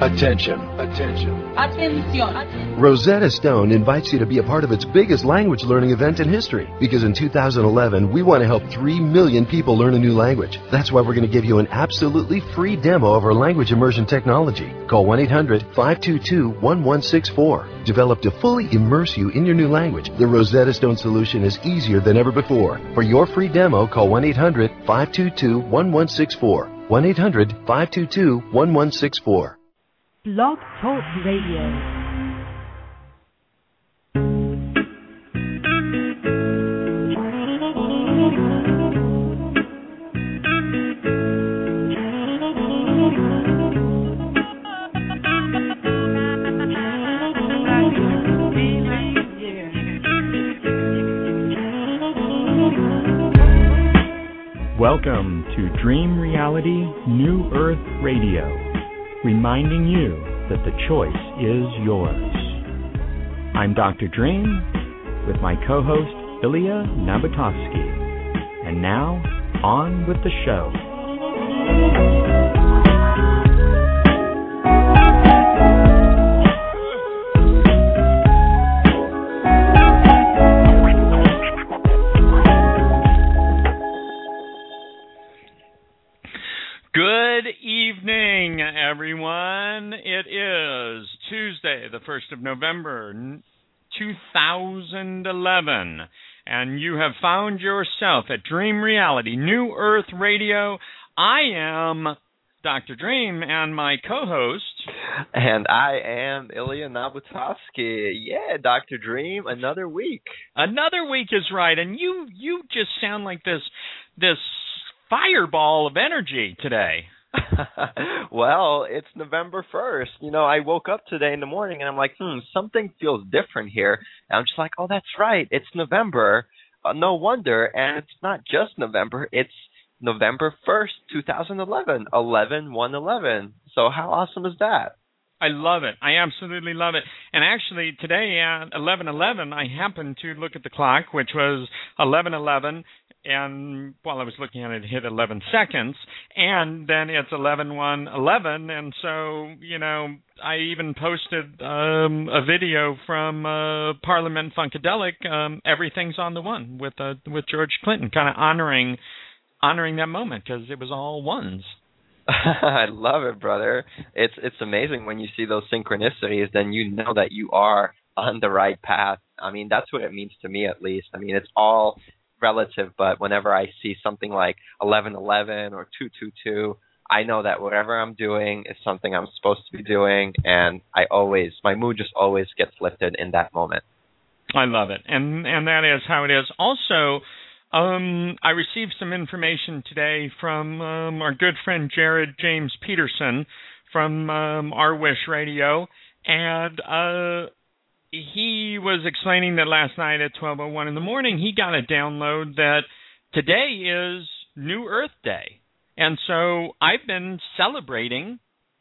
Attention, attention. Atención. Rosetta Stone invites you to be a part of its biggest language learning event in history because in 2011 we want to help 3 million people learn a new language. That's why we're going to give you an absolutely free demo of our language immersion technology. Call 1-800-522-1164. Developed to fully immerse you in your new language, the Rosetta Stone solution is easier than ever before. For your free demo, call 1-800-522-1164. 1-800-522-1164. Blog Talk Radio. Welcome to Dream Reality New Earth Radio, reminding you that the choice is yours. I'm Dr. Dream with my co host Ilya Nabotovsky. And now, on with the show. Good evening, everyone. It is Tuesday, the 1st of November, 2011, and you have found yourself at Dream Reality New Earth Radio. I am Dr. Dream, and my co host. And I am Ilya Nabutovsky. Yeah, Dr. Dream, another week. Another week is right, and you you just sound like this this fireball of energy today. well, it's November 1st. You know, I woke up today in the morning and I'm like, hmm, something feels different here. And I'm just like, oh, that's right. It's November. Uh, no wonder. And it's not just November, it's November 1st, 2011. 11 1 11. So, how awesome is that? I love it. I absolutely love it. And actually, today at 11:11, I happened to look at the clock, which was 11:11, and while I was looking at it, it hit 11 seconds, and then it's 11:1:11, and so you know, I even posted um, a video from uh, Parliament Funkadelic. Um, Everything's on the one with uh, with George Clinton, kind of honoring honoring that moment because it was all ones. I love it, brother. It's it's amazing when you see those synchronicities, then you know that you are on the right path. I mean, that's what it means to me at least. I mean, it's all relative, but whenever I see something like 1111 or 222, I know that whatever I'm doing is something I'm supposed to be doing and I always my mood just always gets lifted in that moment. I love it. And and that is how it is. Also, um, I received some information today from um, our good friend Jared James Peterson from um, Our Wish Radio, and uh, he was explaining that last night at 12:01 in the morning he got a download that today is New Earth Day, and so I've been celebrating,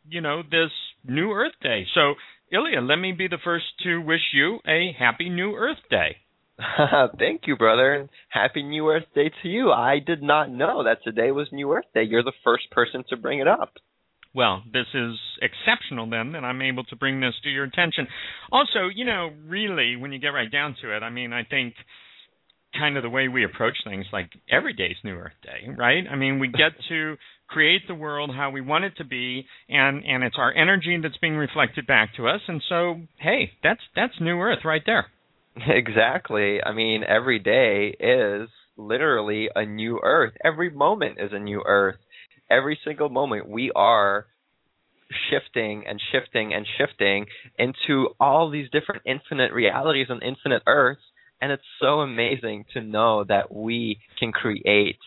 you know, this New Earth Day. So Ilya, let me be the first to wish you a happy New Earth Day. Thank you, brother, and happy New Earth Day to you. I did not know that today was New Earth Day. You're the first person to bring it up. Well, this is exceptional then that I'm able to bring this to your attention. Also, you know, really, when you get right down to it, I mean, I think kind of the way we approach things, like every day's New Earth Day, right? I mean, we get to create the world how we want it to be, and and it's our energy that's being reflected back to us, and so hey, that's that's New Earth right there. Exactly. I mean, every day is literally a new earth. Every moment is a new earth. Every single moment we are shifting and shifting and shifting into all these different infinite realities and infinite earths. And it's so amazing to know that we can create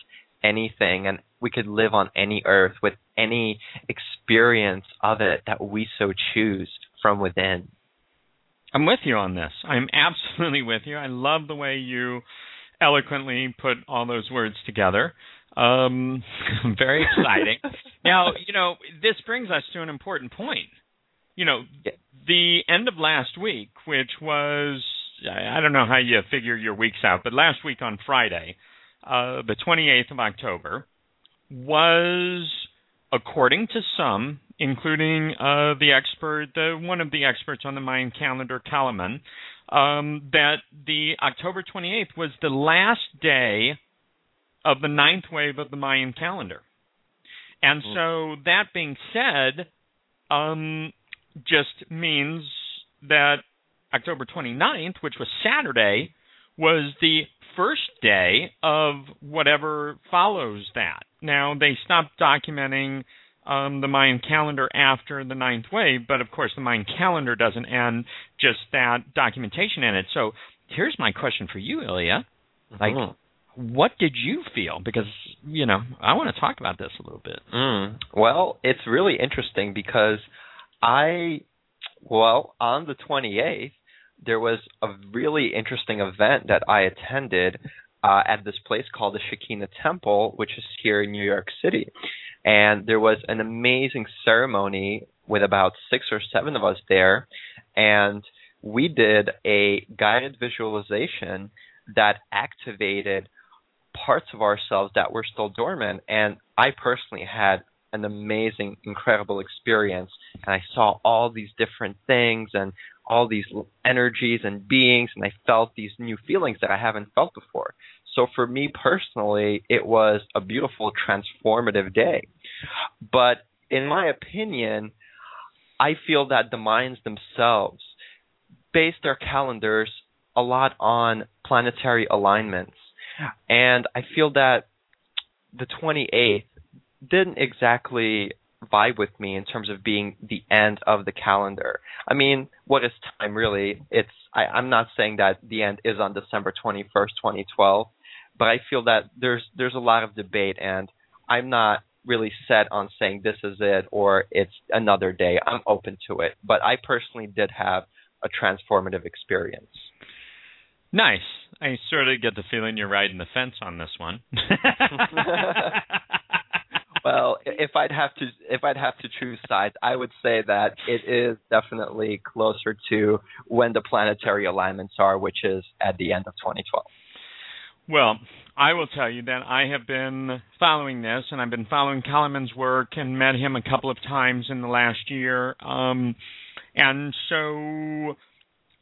anything and we could live on any earth with any experience of it that we so choose from within. I'm with you on this. I'm absolutely with you. I love the way you eloquently put all those words together. Um, very exciting. now, you know, this brings us to an important point. You know, the end of last week, which was, I don't know how you figure your weeks out, but last week on Friday, uh, the 28th of October, was according to some, including uh, the expert, the one of the experts on the Mayan calendar, Calleman, um, that the October 28th was the last day of the ninth wave of the Mayan calendar. And mm-hmm. so that being said, um, just means that October 29th, which was Saturday, was the first day of whatever follows that. Now, they stopped documenting um, the Mayan calendar after the ninth wave, but of course, the Mayan calendar doesn't end, just that documentation in it. So, here's my question for you, Ilya. Like, mm-hmm. What did you feel? Because, you know, I want to talk about this a little bit. Mm. Well, it's really interesting because I, well, on the 28th, there was a really interesting event that I attended uh, at this place called the Shekinah Temple, which is here in New York City. And there was an amazing ceremony with about six or seven of us there. And we did a guided visualization that activated parts of ourselves that were still dormant. And I personally had an amazing, incredible experience. And I saw all these different things and all these energies and beings, and I felt these new feelings that I haven't felt before. So for me personally, it was a beautiful, transformative day. But in my opinion, I feel that the Mayans themselves base their calendars a lot on planetary alignments. And I feel that the 28th didn't exactly vibe with me in terms of being the end of the calendar. I mean, what is time really? It's I, I'm not saying that the end is on December 21st, 2012, but I feel that there's there's a lot of debate, and I'm not really set on saying this is it or it's another day. I'm open to it, but I personally did have a transformative experience. Nice. I sort of get the feeling you're riding the fence on this one. well, if I'd have to if I'd have to choose sides, I would say that it is definitely closer to when the planetary alignments are, which is at the end of 2012. Well, I will tell you that I have been following this, and I've been following Calleman's work and met him a couple of times in the last year. Um, and so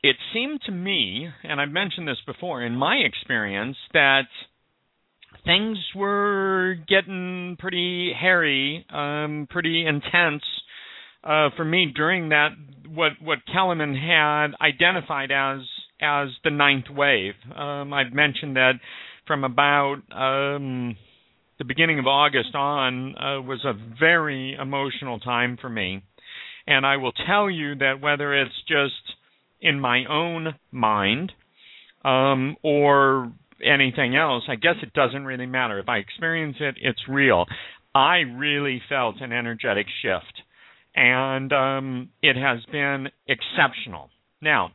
it seemed to me, and I've mentioned this before, in my experience, that things were getting pretty hairy, um, pretty intense uh, for me during that what what Calleman had identified as as the ninth wave. Um, I've mentioned that from about um, the beginning of August on uh, was a very emotional time for me, and I will tell you that whether it's just in my own mind um, or anything else, I guess it doesn't really matter. If I experience it, it's real. I really felt an energetic shift, and um, it has been exceptional. Now,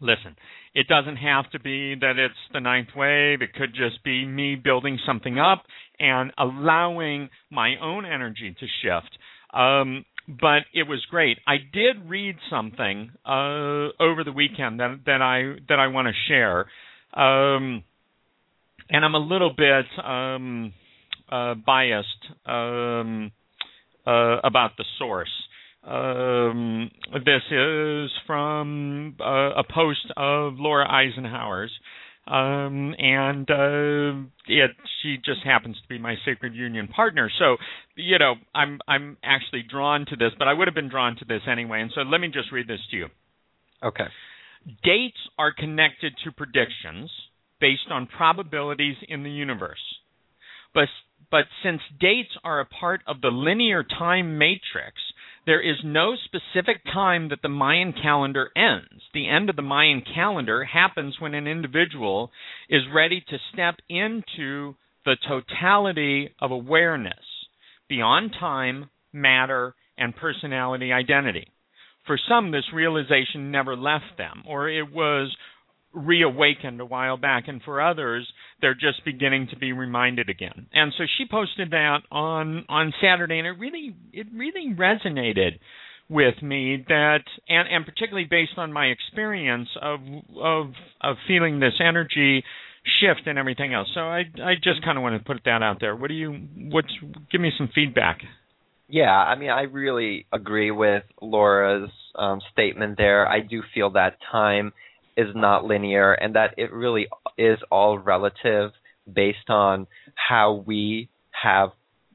listen, it doesn't have to be that it's the ninth wave. It could just be me building something up and allowing my own energy to shift. Um, but it was great. I did read something uh, over the weekend that that I that I want to share. Um, and I'm a little bit um, uh, biased um, uh, about the source. Um, this is from uh, a post of Laura Eisenhower's, um, and uh, it she just happens to be my Sacred Union partner. So, you know, I'm I'm actually drawn to this, but I would have been drawn to this anyway. And so, let me just read this to you. Okay. Dates are connected to predictions based on probabilities in the universe. But, but since dates are a part of the linear time matrix, there is no specific time that the Mayan calendar ends. The end of the Mayan calendar happens when an individual is ready to step into the totality of awareness beyond time, matter, and personality identity. For some, this realization never left them, or it was reawakened a while back. And for others they're just beginning to be reminded again. And so she posted that on on saturday and it really it really resonated with me that and and particularly based on my experience of of of feeling this energy shift and everything else. So i i just kind of want to put that out there. What do you what's give me some feedback. Yeah, I mean, I really agree with Laura's um, statement there. I do feel that time is not linear and that it really is all relative based on how we have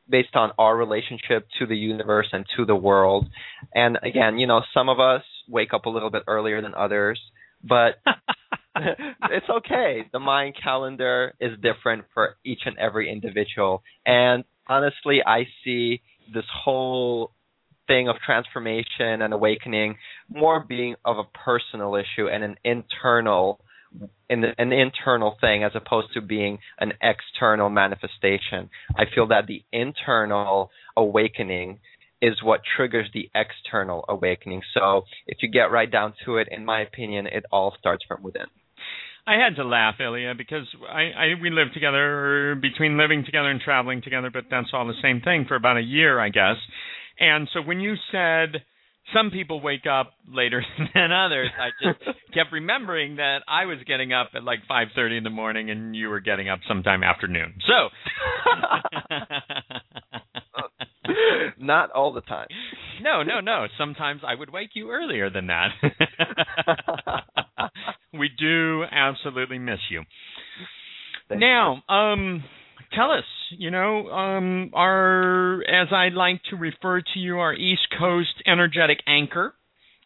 based on our relationship to the universe and to the world. And again, you know, some of us wake up a little bit earlier than others, but it's okay. The Mayan calendar is different for each and every individual. And honestly, I see this whole thing of transformation and awakening more being of a personal issue and an internal in the, an internal thing as opposed to being an external manifestation. I feel that the internal awakening is what triggers the external awakening. So if you get right down to it, in my opinion, it all starts from within. I had to laugh, Ilya, because I, I we lived together between living together and traveling together, but that's all the same thing for about a year, I guess. And so when you said some people wake up later than others, I just kept remembering that I was getting up at like 5:30 in the morning and you were getting up sometime afternoon. So Not all the time. No, no, no. Sometimes I would wake you earlier than that. we do absolutely miss you. Thank now, um tell us, you know, um, our, as I like to refer to you, our East Coast energetic anchor.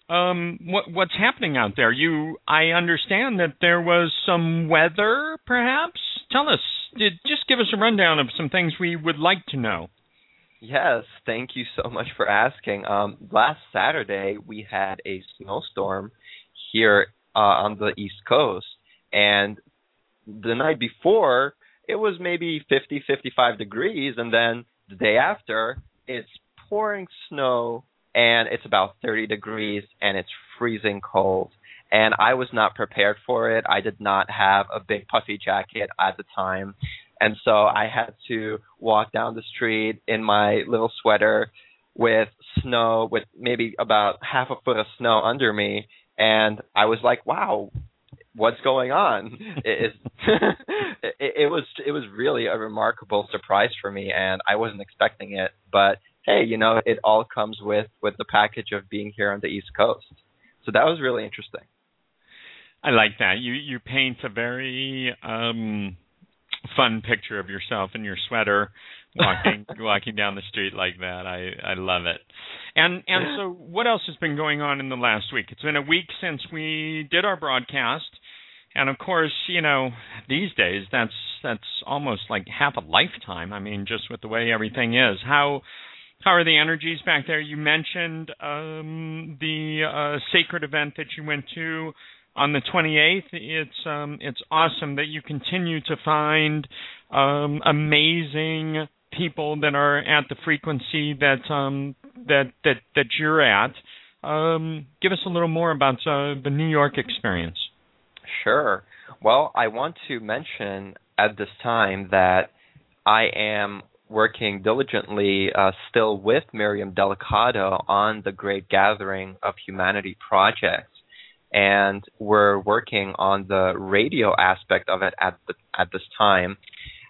Um, what what's happening out there? You, I understand that there was some weather, perhaps. Tell us. Did, just give us a rundown of some things we would like to know. Yes, thank you so much for asking. Um, last Saturday we had a snowstorm here uh, on the East Coast, and the night before it was maybe 50, 55 degrees, and then the day after, it's pouring snow and it's about 30 degrees and it's freezing cold. And I was not prepared for it. I did not have a big puffy jacket at the time. And so I had to walk down the street in my little sweater with snow, with maybe about half a foot of snow under me. And I was like, wow, what's going on? It, it, it was it was really a remarkable surprise for me, and I wasn't expecting it. But hey, you know, it all comes with with the package of being here on the East Coast. So that was really interesting. I like that. You you paint a very um fun picture of yourself in your sweater walking walking down the street like that. I I love it. And and so what else has been going on in the last week? It's been a week since we did our broadcast. And of course, you know, these days that's that's almost like half a lifetime. I mean, just with the way everything is. How how are the energies back there? You mentioned um the uh sacred event that you went to on the 28th. It's um it's awesome that you continue to find um amazing people that are at the frequency that um that that that you're at. Um, give us a little more about uh, the New York experience. Sure. Well, I want to mention at this time that I am working diligently uh, still with Miriam Delicado on the Great Gathering of Humanity project. And we're working on the radio aspect of it at the, at this time.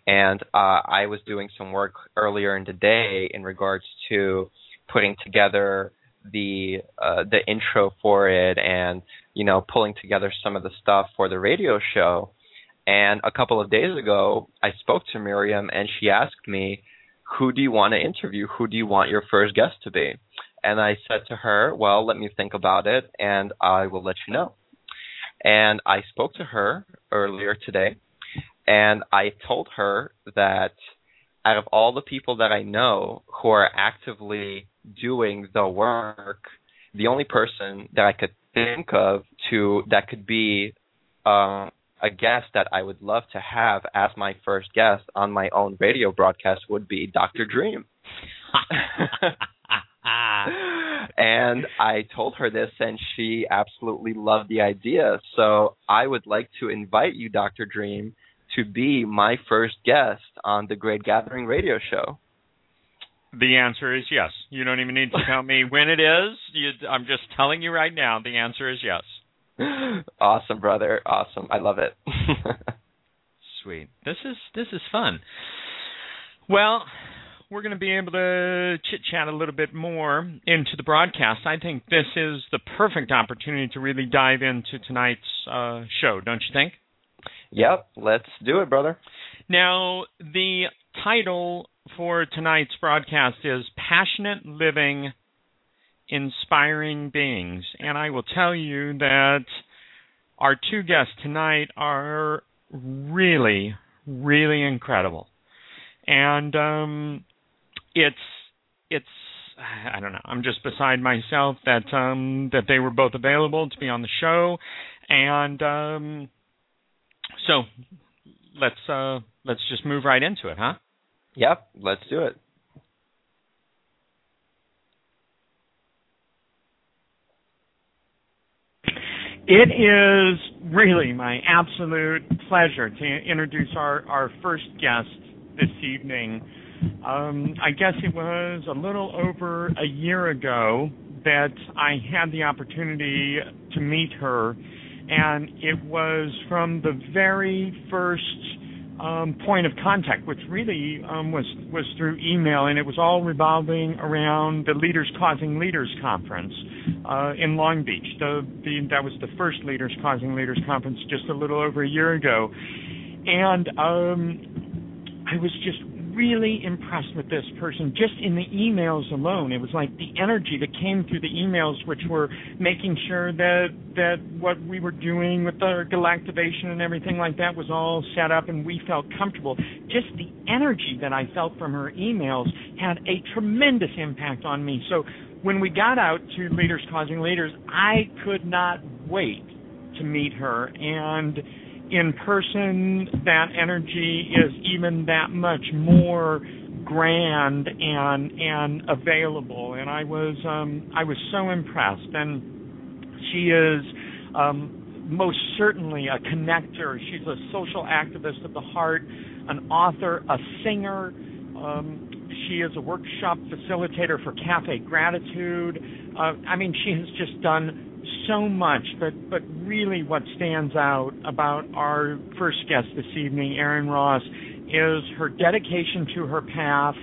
And uh, I was doing some work earlier in the day in regards to putting together the uh, the intro for it and you know pulling together some of the stuff for the radio show. And a couple of days ago, I spoke to Miriam and she asked me, "Who do you want to interview? Who do you want your first guest to be?" And I said to her, "Well, let me think about it and I will let you know." And I spoke to her earlier today and I told her that out of all the people that I know who are actively doing the work, the only person that I could think of to that could be um, a guest that I would love to have as my first guest on my own radio broadcast would be Dr. Dream. and I told her this, and she absolutely loved the idea. So I would like to invite you, Dr. Dream, to be my first guest on the Great Gathering radio show. The answer is yes. You don't even need to tell me when it is. You, I'm just telling you right now. The answer is yes. Awesome, brother. Awesome. I love it. Sweet. This is this is fun. Well, we're going to be able to chit chat a little bit more into the broadcast, I think this is the perfect opportunity to really dive into tonight's uh, show, don't you think? Yep, let's do it, brother. Now, the title for tonight's broadcast is Passionate Living, Inspiring Beings. And I will tell you that our two guests tonight are really, really incredible. And um, it's it's I don't know. I'm just beside myself that um, that they were both available to be on the show, and um, so let's uh, let's just move right into it, huh? Yep, let's do it. It is really my absolute pleasure to introduce our, our first guest this evening. Um, I guess it was a little over a year ago that I had the opportunity to meet her, and it was from the very first um, point of contact, which really um, was was through email, and it was all revolving around the Leaders Causing Leaders conference uh, in Long Beach. The, the, that was the first Leaders Causing Leaders conference just a little over a year ago, and um, I was just really impressed with this person just in the emails alone. It was like the energy that came through the emails, which were making sure that that what we were doing with the galactivation and everything like that was all set up and we felt comfortable. Just the energy that I felt from her emails had a tremendous impact on me. So when we got out to Leaders Causing Leaders, I could not wait to meet her and in person, that energy is even that much more grand and and available. And I was um, I was so impressed. And she is um, most certainly a connector. She's a social activist of the heart, an author, a singer. Um, she is a workshop facilitator for Cafe Gratitude. Uh, I mean, she has just done so much, but but really, what stands out about our first guest this evening, Erin Ross, is her dedication to her path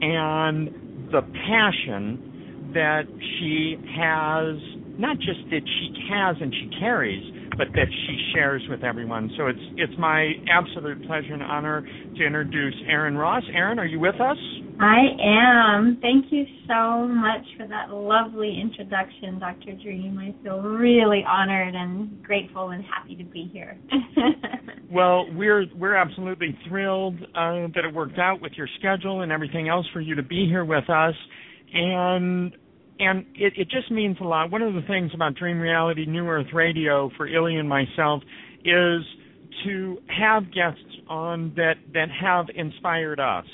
and the passion that she has. Not just that she has and she carries, but that she shares with everyone. So it's it's my absolute pleasure and honor to introduce Erin Ross. Erin, are you with us? I am. Thank you so much for that lovely introduction, Dr. Dream. I feel really honored and grateful and happy to be here. well, we're we're absolutely thrilled uh, that it worked out with your schedule and everything else for you to be here with us. And and it, it just means a lot. One of the things about Dream Reality New Earth Radio for Illy and myself is to have guests on that that have inspired us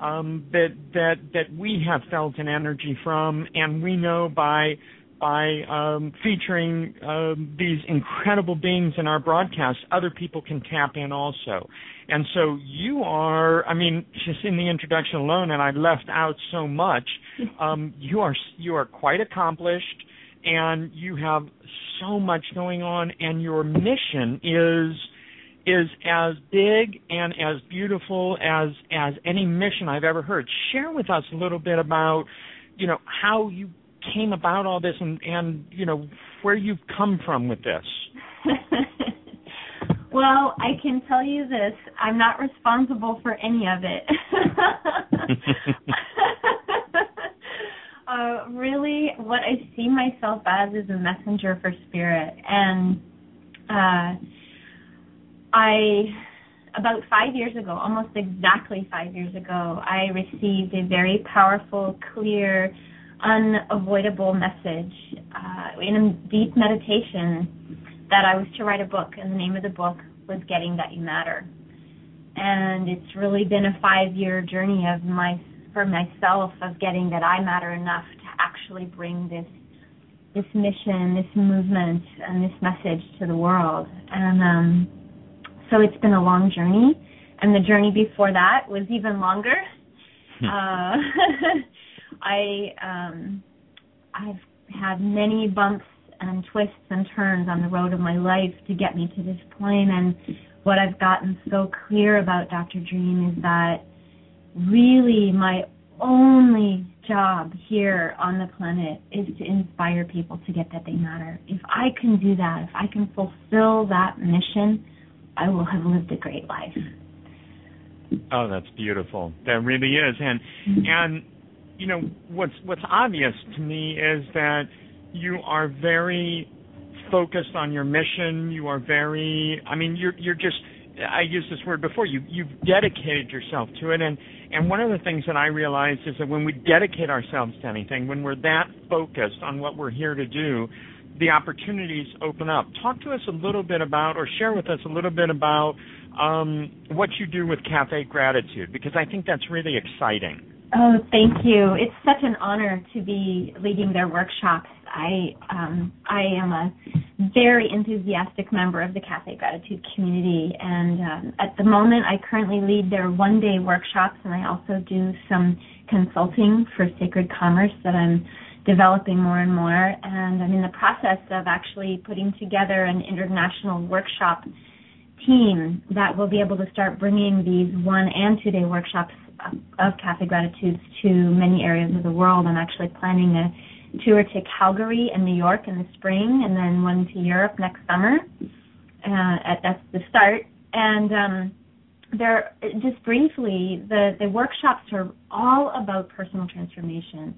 um, that that that we have felt an energy from, and we know by by um, featuring um, these incredible beings in our broadcast, other people can tap in also. And so you are, I mean, just in the introduction alone, and I left out so much. Um, you are you are quite accomplished, and you have so much going on, and your mission is is as big and as beautiful as as any mission I've ever heard. Share with us a little bit about, you know, how you came about all this and and you know where you've come from with this. well, I can tell you this: I'm not responsible for any of it. uh, really, what I see myself as is a messenger for spirit, and. Uh, I about five years ago, almost exactly five years ago, I received a very powerful, clear, unavoidable message uh, in a deep meditation that I was to write a book, and the name of the book was Getting That You Matter. And it's really been a five-year journey of my for myself of getting that I matter enough to actually bring this this mission, this movement, and this message to the world. And um, so it's been a long journey, and the journey before that was even longer. Hmm. uh, I um, I've had many bumps and twists and turns on the road of my life to get me to this point, and what I've gotten so clear about Dr. Dream is that really my only job here on the planet is to inspire people to get that they matter. If I can do that, if I can fulfill that mission, I will have lived a great life. Oh, that's beautiful. That really is. And mm-hmm. and you know what's what's obvious to me is that you are very focused on your mission. You are very I mean you're you're just I used this word before. You you've dedicated yourself to it, and and one of the things that I realized is that when we dedicate ourselves to anything, when we're that focused on what we're here to do, the opportunities open up. Talk to us a little bit about, or share with us a little bit about um, what you do with Cafe Gratitude, because I think that's really exciting. Oh, thank you. It's such an honor to be leading their workshops. I um, I am a very enthusiastic member of the Cafe Gratitude community, and um, at the moment, I currently lead their one-day workshops, and I also do some consulting for Sacred Commerce that I'm developing more and more. And I'm in the process of actually putting together an international workshop team that will be able to start bringing these one and two-day workshops of Cafe Gratitudes to many areas of the world. I'm actually planning a tour to Calgary and New York in the spring, and then one to Europe next summer. Uh, at, that's the start. And um, there, just briefly, the, the workshops are all about personal transformation.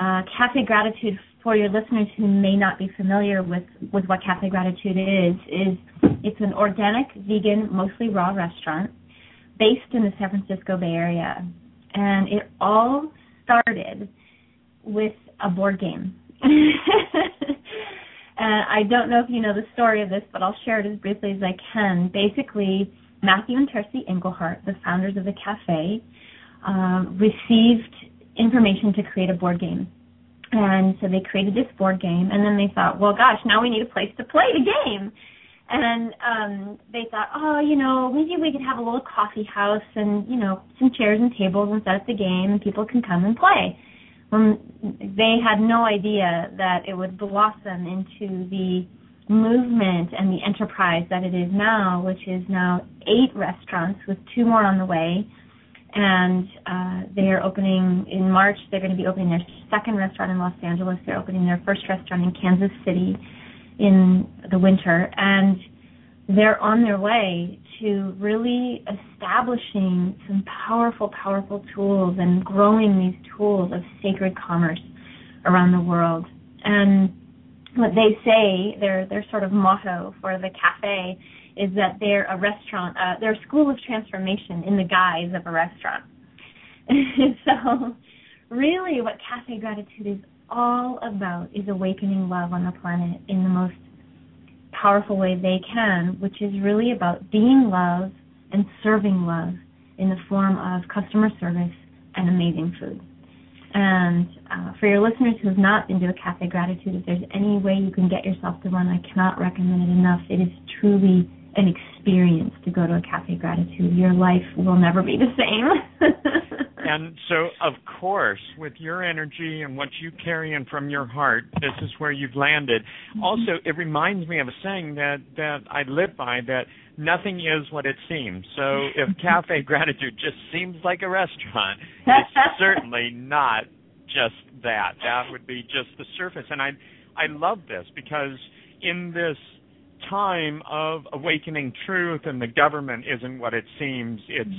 Uh, Cafe Gratitude, for your listeners who may not be familiar with, with what Cafe Gratitude is, is it's an organic, vegan, mostly raw restaurant based in the San Francisco Bay Area. And it all started with a board game. and I don't know if you know the story of this, but I'll share it as briefly as I can. Basically, Matthew and Terces Engelhart, the founders of the cafe, um, received information to create a board game. And so they created this board game, and then they thought, well, gosh, now we need a place to play the game. And um, they thought, oh, you know, maybe we could have a little coffee house and, you know, some chairs and tables and set up the game, and people can come and play. Um, they had no idea that it would blossom into the movement and the enterprise that it is now, which is now eight restaurants with two more on the way. And uh, they are opening in March. They're going to be opening their second restaurant in Los Angeles. They're opening their first restaurant in Kansas City in the winter. And they're on their way to really establishing some powerful, powerful tools and growing these tools of sacred commerce around the world. And what they say, their their sort of motto for the cafe is that they're a restaurant, uh, they're a school of transformation in the guise of a restaurant. so, really, what Cafe Gratitude is all about is awakening love on the planet in the most powerful way they can, which is really about being love and serving love in the form of customer service and amazing food. And uh, for your listeners who have not been to a Cafe Gratitude, if there's any way you can get yourself to one, I cannot recommend it enough. It is truly an experience to go to a Cafe Gratitude. Your life will never be the same. and so, of course, with your energy and what you carry in from your heart, this is where you've landed. Mm-hmm. Also, it reminds me of a saying that that I live by that nothing is what it seems. So, if Cafe Gratitude just seems like a restaurant, it's certainly not just that. That would be just the surface. And I I love this because in this time of awakening truth and the government isn't what it seems it's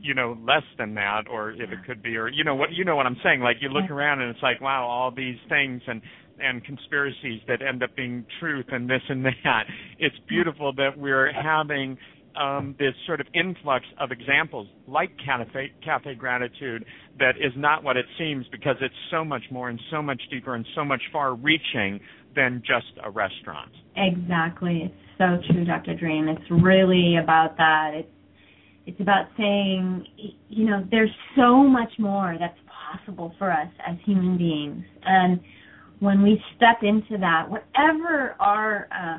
you know less than that or if it could be or you know what you know what i'm saying? Like you look around and it's like wow all these things and and conspiracies that end up being truth and this and that. It's beautiful that we're having um, this sort of influx of examples like cafe, cafe gratitude that is not what it seems because it's so much more and so much deeper and so much far reaching than just a restaurant. Exactly. It's so true, Dr. Dream. It's really about that. It's it's about saying, you know, there's so much more that's possible for us as human beings, and when we step into that, whatever our uh,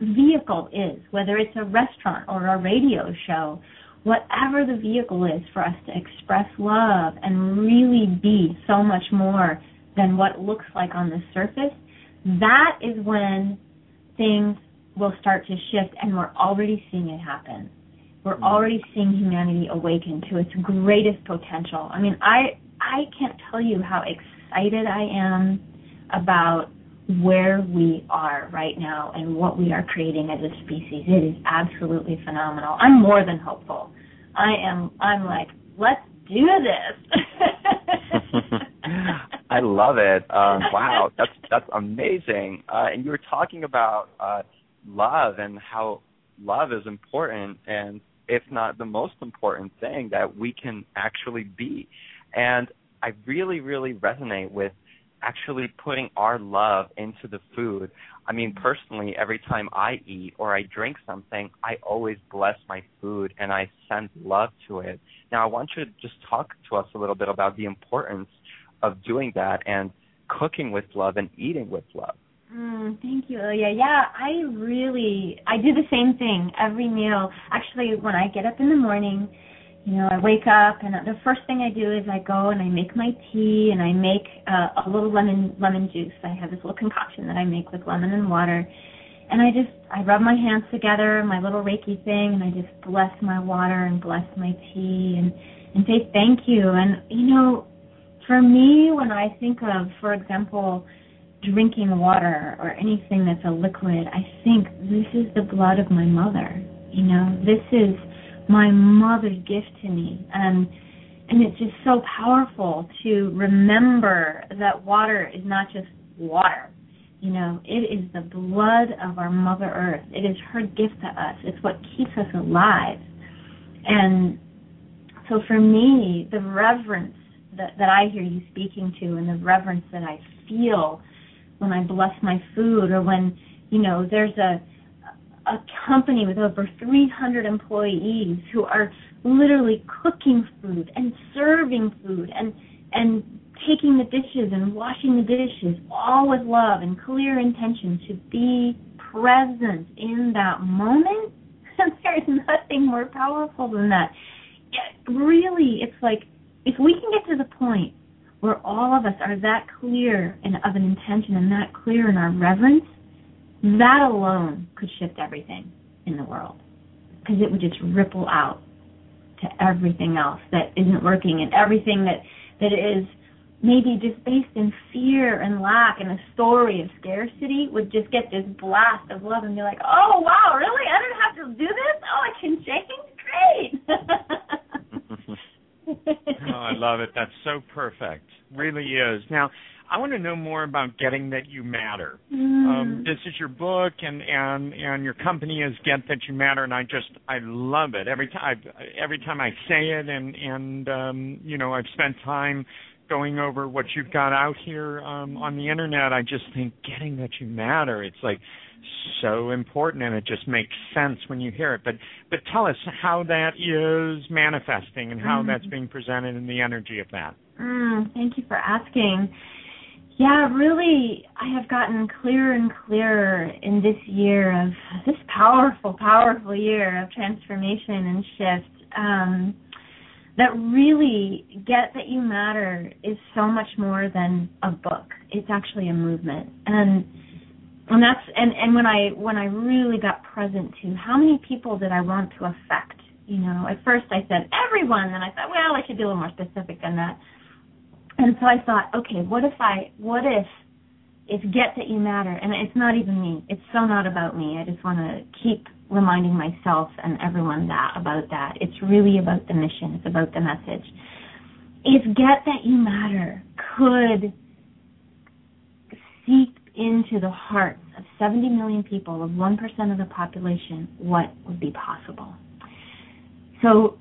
vehicle is, whether it's a restaurant or a radio show, whatever the vehicle is for us to express love and really be so much more than what looks like on the surface, that is when things will start to shift, and we're already seeing it happen. we're mm-hmm. already seeing humanity awaken to its greatest potential. I mean, I I can't tell you how excited I am about where we are right now and what we are creating as a species. It is absolutely phenomenal. I'm more than hopeful. I am I'm like, let's do this. I love it. Um, wow, that's that's amazing. Uh, and you were talking about uh, love and how love is important, and if not the most important thing that we can actually be. And I really, really resonate with actually putting our love into the food. I mean, personally, every time I eat or I drink something, I always bless my food and I send love to it. Now, I want you to just talk to us a little bit about the importance of doing that and cooking with love and eating with love. Mm, thank you, Ilya. Yeah, I really I do the same thing every meal. Actually, when I get up in the morning, you know, I wake up and the first thing I do is I go and I make my tea and I make uh, a little lemon lemon juice. I have this little concoction that I make with lemon and water. And I just I rub my hands together, my little Reiki thing, and I just bless my water and bless my tea and and say thank you. And you know, for me, when I think of, for example, drinking water or anything that's a liquid, I think this is the blood of my mother. You know, this is my mother's gift to me. And and it's just so powerful to remember that water is not just water you know? It is the blood of our mother earth. It is her gift to us. It's what keeps us alive. And so for me the reverence that, that i hear you speaking to and the reverence that i feel when i bless my food or when you know there's a a company with over 300 employees who are literally cooking food and serving food and and taking the dishes and washing the dishes all with love and clear intention to be present in that moment. There's nothing more powerful than that. It, really it's like if we can get to the point where all of us are that clear and of an intention and that clear in our reverence that alone could shift everything in the world because it would just ripple out to everything else that isn't working and everything that that is maybe just based in fear and lack and a story of scarcity would just get this blast of love and be like, oh wow, really? I don't have to do this? Oh, I can change? Great. oh, I love it. That's so perfect. Really is. Now, I want to know more about getting that you matter. Mm. Um, this is your book, and and and your company is Get That You Matter, and I just I love it every time. Every time I say it, and and um, you know I've spent time going over what you've got out here um, on the internet. I just think getting that you matter. It's like so important, and it just makes sense when you hear it. But but tell us how that is manifesting and how mm. that's being presented in the energy of that. Mm, thank you for asking. Yeah, really, I have gotten clearer and clearer in this year of this powerful, powerful year of transformation and shift. Um, that really get that you matter is so much more than a book. It's actually a movement, and and that's and and when I when I really got present to how many people did I want to affect. You know, at first I said everyone, and I thought, well, I should be a little more specific than that and so I thought, okay, what if I, what if it's get that you matter, and it's not even me. It's so not about me. I just want to keep reminding myself and everyone that about that. It's really about the mission. It's about the message. If get that you matter could seep into the hearts of 70 million people, of 1% of the population, what would be possible? So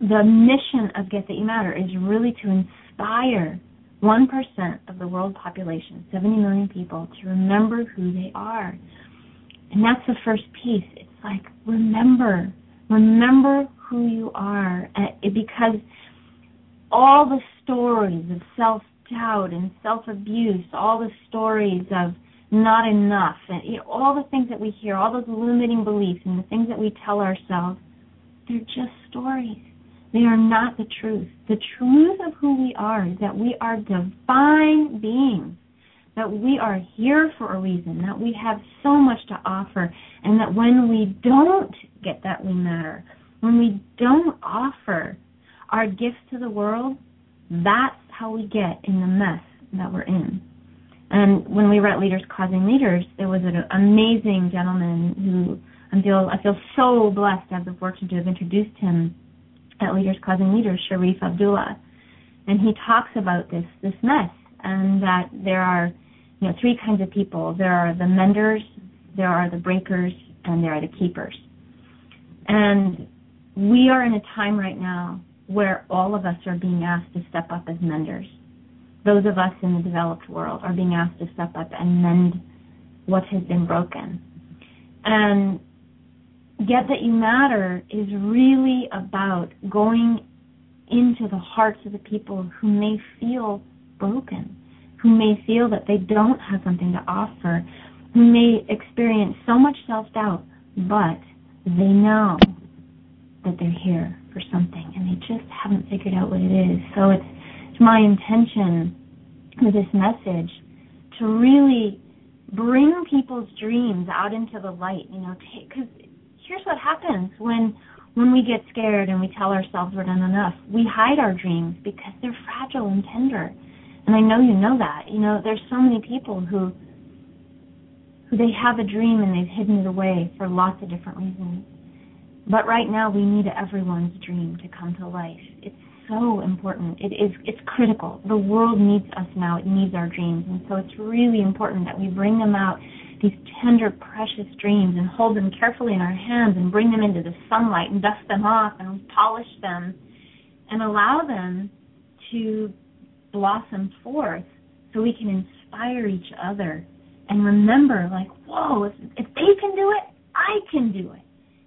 the mission of Get That You Matter is really to inspire 1% of the world population, 70 million people, to remember who they are. And that's the first piece. It's like, remember, remember who you are. because all the stories of self doubt and self abuse, all the stories of not enough, and you know, all the things that we hear, all those limiting beliefs and the things that we tell ourselves, they're just stories. They are not the truth. The truth of who we are is that we are divine beings, that we are here for a reason, that we have so much to offer, and that when we don't get that we matter, when we don't offer our gifts to the world, that's how we get in the mess that we're in. And when we were at Leaders Causing Leaders, there was an amazing gentleman who I feel I feel so blessed to have the fortune to have introduced him at Leaders Causing Leaders, Sharif Abdullah. And he talks about this this mess and that there are you know three kinds of people. There are the menders, there are the breakers, and there are the keepers. And we are in a time right now where all of us are being asked to step up as menders. Those of us in the developed world are being asked to step up and mend what has been broken. And Get That You Matter is really about going into the hearts of the people who may feel broken, who may feel that they don't have something to offer, who may experience so much self doubt, but they know that they're here for something and they just haven't figured out what it is. So it's, it's my intention with this message to really bring people's dreams out into the light, you know, because here's what happens when when we get scared and we tell ourselves we're not enough. We hide our dreams because they're fragile and tender. And I know you know that. You know, there's so many people who who they have a dream and they've hidden it away for lots of different reasons. But right now we need everyone's dream to come to life. It's so important. It is it's critical. The world needs us now. It needs our dreams. And so it's really important that we bring them out, these tender, precious dreams, and hold them carefully in our hands and bring them into the sunlight and dust them off and polish them and allow them to blossom forth so we can inspire each other and remember like, whoa, if, if they can do it, I can do it.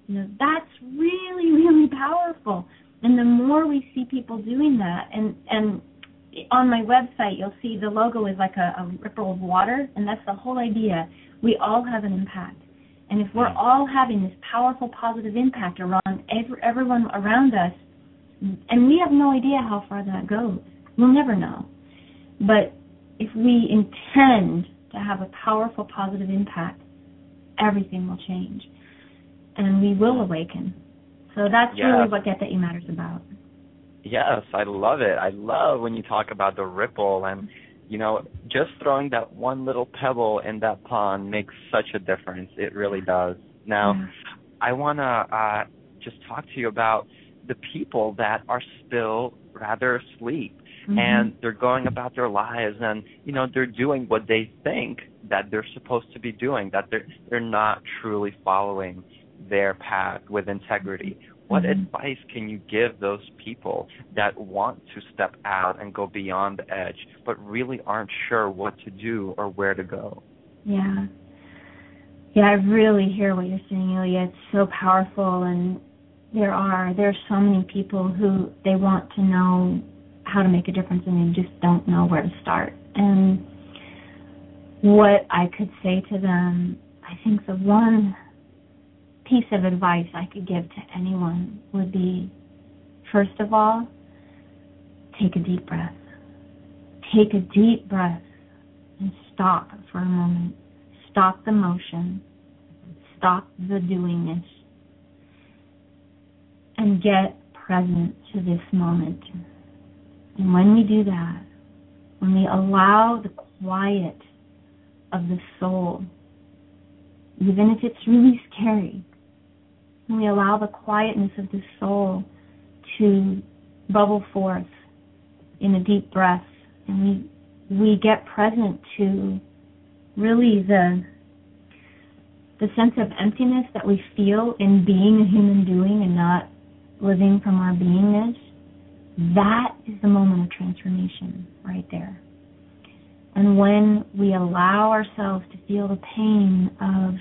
You know, that's really, really powerful. And the more we see people doing that, and and on my website you'll see the logo is like a, a ripple of water, and that's the whole idea. We all have an impact, and if we're mm-hmm. all having this powerful positive impact around every, everyone around us, and we have no idea how far that goes, we'll never know. But if we intend to have a powerful positive impact, everything will change and we will awaken. So that's yes. really what Get That You Matter is about. Yes, I love it. I love when you talk about the ripple and you know, just throwing that one little pebble in that pond makes such a difference. It really does. Now, yeah. I want to uh, just talk to you about the people that are still rather asleep mm-hmm. and they're going about their lives and you know they're doing what they think that they're supposed to be doing that they're they're not truly following their path with integrity. What mm-hmm. advice can you give those people that want to step out and go beyond the edge, but really aren't sure what to do or where to go? Yeah. Yeah, I really hear what you're saying, Ilya. It's so powerful, and there are there are so many people who they want to know how to make a difference, and they just don't know where to start. And what I could say to them, I think the one piece of advice I could give to anyone would be first of all, take a deep breath. Take a deep breath and stop for a moment. Stop the motion. Stop the doingness. And get present to this moment. And when we do that, when we allow the quiet of the soul, even if it's really scary, we allow the quietness of the soul to bubble forth in a deep breath. And we we get present to really the the sense of emptiness that we feel in being a human doing and not living from our beingness, that is the moment of transformation right there. And when we allow ourselves to feel the pain of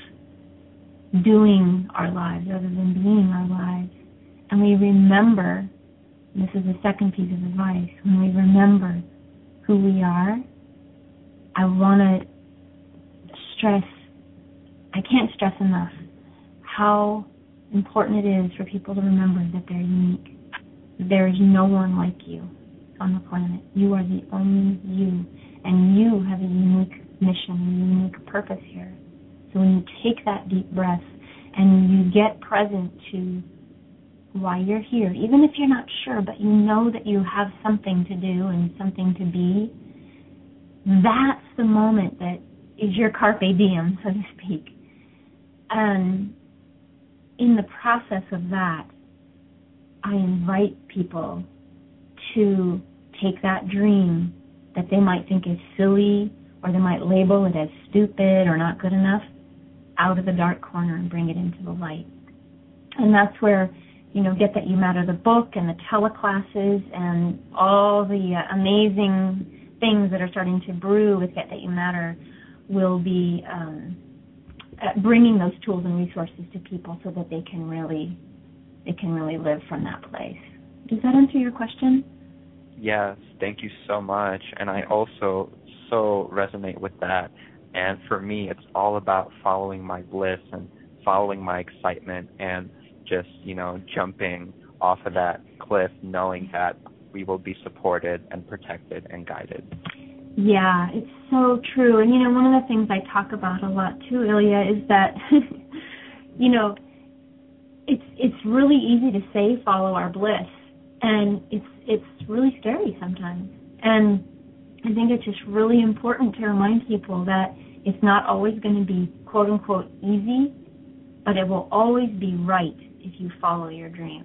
doing our lives rather than being our lives. And we remember, this is the second piece of advice, when we remember who we are, I want to stress, I can't stress enough how important it is for people to remember that they're unique. There is no one like you on the planet. You are the only you, and you have a unique mission, a unique purpose here. So when you take that deep breath and you get present to why you're here, even if you're not sure, but you know that you have something to do and something to be, that's the moment that is your carpe diem, so to speak. And in the process of that, I invite people to take that dream that they might think is silly or they might label it as stupid or not good enough out of the dark corner and bring it into the light. And that's where, you know, Get That You Matter the book and the teleclasses and all the uh, amazing things that are starting to brew with Get That You Matter will be um, uh, bringing those tools and resources to people so that they can really they can really live from that place. Does that answer your question? Yes, thank you so much. And I also so resonate with that. And for me, it's all about following my bliss and following my excitement and just, you know, jumping off of that cliff knowing that we will be supported and protected and guided. Yeah, it's so true. And you know, one of the things I talk about a lot too, Ilya, is that you know, it's it's really easy to say follow our bliss and it's it's really scary sometimes. And I think it's just really important to remind people that it's not always going to be quote unquote easy, but it will always be right if you follow your dream.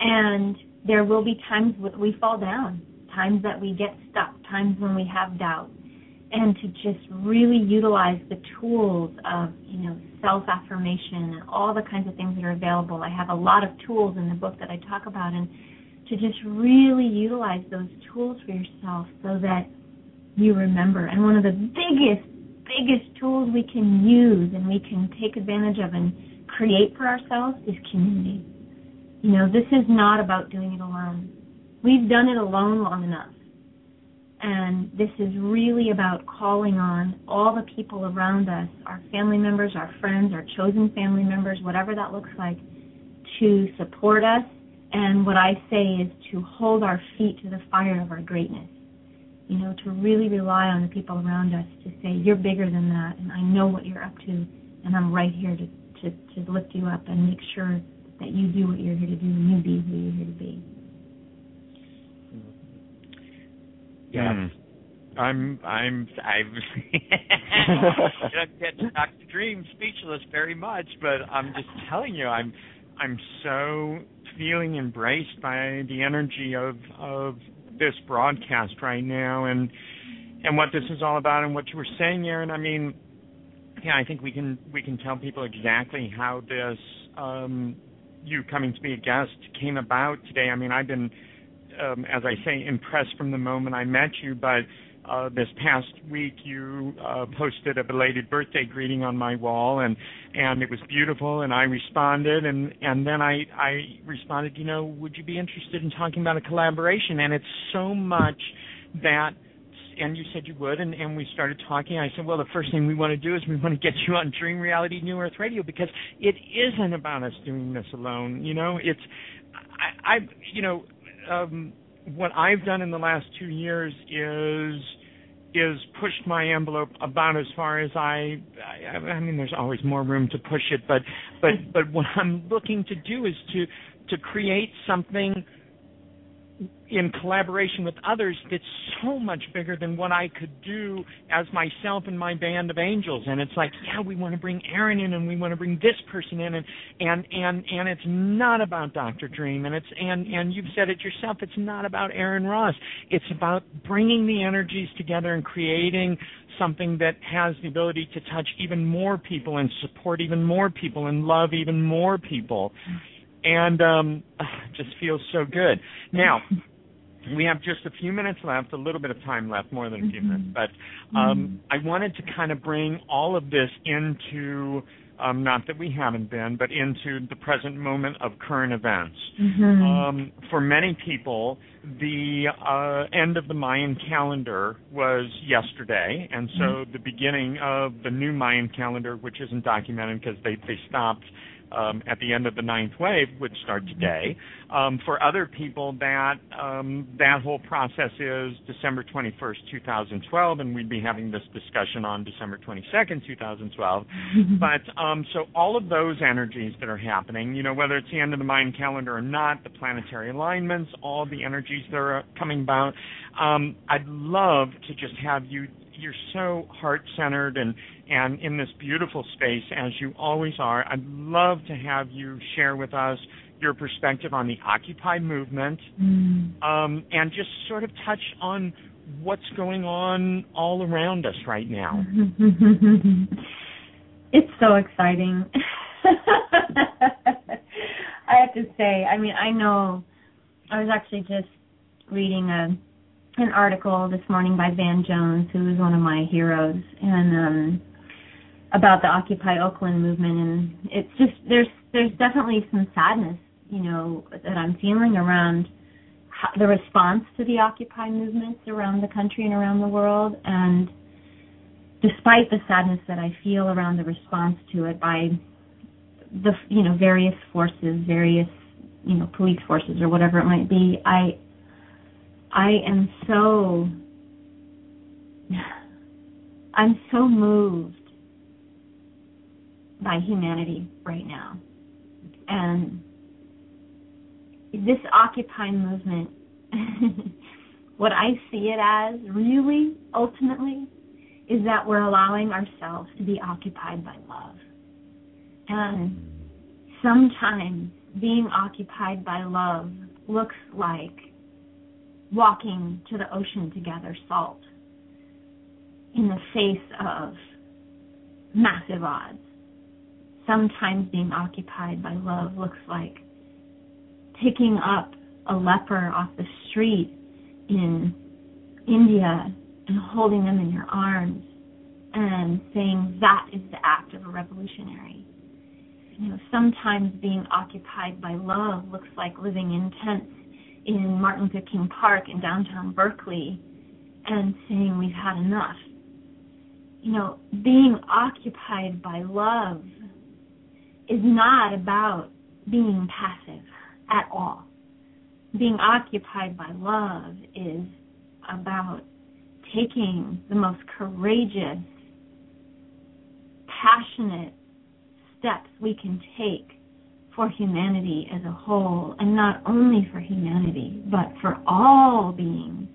And there will be times when we fall down, times that we get stuck, times when we have doubt. And to just really utilize the tools of, you know, self affirmation and all the kinds of things that are available. I have a lot of tools in the book that I talk about and to just really utilize those tools for yourself so that you remember. And one of the biggest, biggest tools we can use and we can take advantage of and create for ourselves is community. You know, this is not about doing it alone. We've done it alone long enough. And this is really about calling on all the people around us, our family members, our friends, our chosen family members, whatever that looks like, to support us and what I say is to hold our feet to the fire of our greatness. You know, to really rely on the people around us to say, You're bigger than that, and I know what you're up to, and I'm right here to, to, to lift you up and make sure that you do what you're here to do and you be who you're here to be. Yeah. Mm. I'm I'm I'm get Dr. Dream speechless very much, but I'm just telling you, I'm I'm so feeling embraced by the energy of of this broadcast right now and and what this is all about and what you were saying, Erin. I mean, yeah, I think we can we can tell people exactly how this um, you coming to be a guest came about today. I mean, I've been, um, as I say, impressed from the moment I met you, but this past week you uh, posted a belated birthday greeting on my wall and and it was beautiful and I responded and and then I I responded you know would you be interested in talking about a collaboration? And it's so much that and you said you would and and we started talking. I said well the first thing we want to do is we want to get you on Dream Reality New Earth Radio because it isn't about us doing this alone you know? It's I I you know um what I've done in the last two years is is pushed my envelope about as far as I, I I mean there's always more room to push it but but but what I'm looking to do is to to create something in collaboration with others that's so much bigger than what I could do as myself and my band of angels. And it's like, yeah, we want to bring Erin in and we want to bring this person in and and and and it's not about Dr. Dream and it's and and you've said it yourself, it's not about Erin Ross. It's about bringing the energies together and creating something that has the ability to touch even more people and support even more people and love even more people and um just feels so good. Now, we have just a few minutes left, a little bit of time left, more than a few minutes, but um, I wanted to kind of bring all of this into um, not that we haven't been, but into the present moment of current events. Mm-hmm. Um, for many people, the uh, end of the Mayan calendar was yesterday, and so mm-hmm. the beginning of the new Mayan calendar, which isn't documented because they they stopped um, at the end of the ninth wave would start today. Um, for other people, that um, that whole process is December 21st, 2012, and we'd be having this discussion on December 22nd, 2012. but um, so all of those energies that are happening, you know, whether it's the end of the Mayan calendar or not, the planetary alignments, all the energies that are coming about. Um, I'd love to just have you you're so heart centered and and in this beautiful space as you always are. I'd love to have you share with us your perspective on the Occupy movement, mm. um, and just sort of touch on what's going on all around us right now. it's so exciting. I have to say, I mean, I know I was actually just reading a an article this morning by Van Jones, who is one of my heroes, and um, about the Occupy Oakland movement, and it's just there's there's definitely some sadness, you know, that I'm feeling around how, the response to the Occupy movements around the country and around the world, and despite the sadness that I feel around the response to it by the you know various forces, various you know police forces or whatever it might be, I I am so I'm so moved by humanity right now. And this Occupy movement, what I see it as really, ultimately, is that we're allowing ourselves to be occupied by love. And sometimes being occupied by love looks like walking to the ocean to gather salt, in the face of massive odds. Sometimes being occupied by love looks like picking up a leper off the street in India and holding them in your arms and saying that is the act of a revolutionary. You know, sometimes being occupied by love looks like living in tents in Martin Luther King Park in downtown Berkeley and saying we've had enough. You know, being occupied by love is not about being passive at all. Being occupied by love is about taking the most courageous, passionate steps we can take for humanity as a whole, and not only for humanity, but for all beings,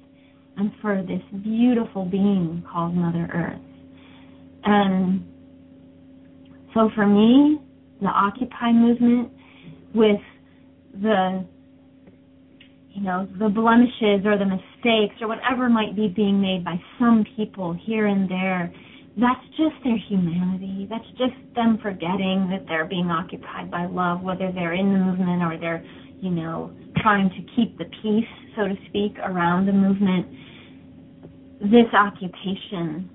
and for this beautiful being called Mother Earth. And so for me, the Occupy movement, with the you know the blemishes or the mistakes or whatever might be being made by some people here and there that's just their humanity. That's just them forgetting that they're being occupied by love, whether they're in the movement or they're, you know, trying to keep the peace, so to speak, around the movement. This occupation,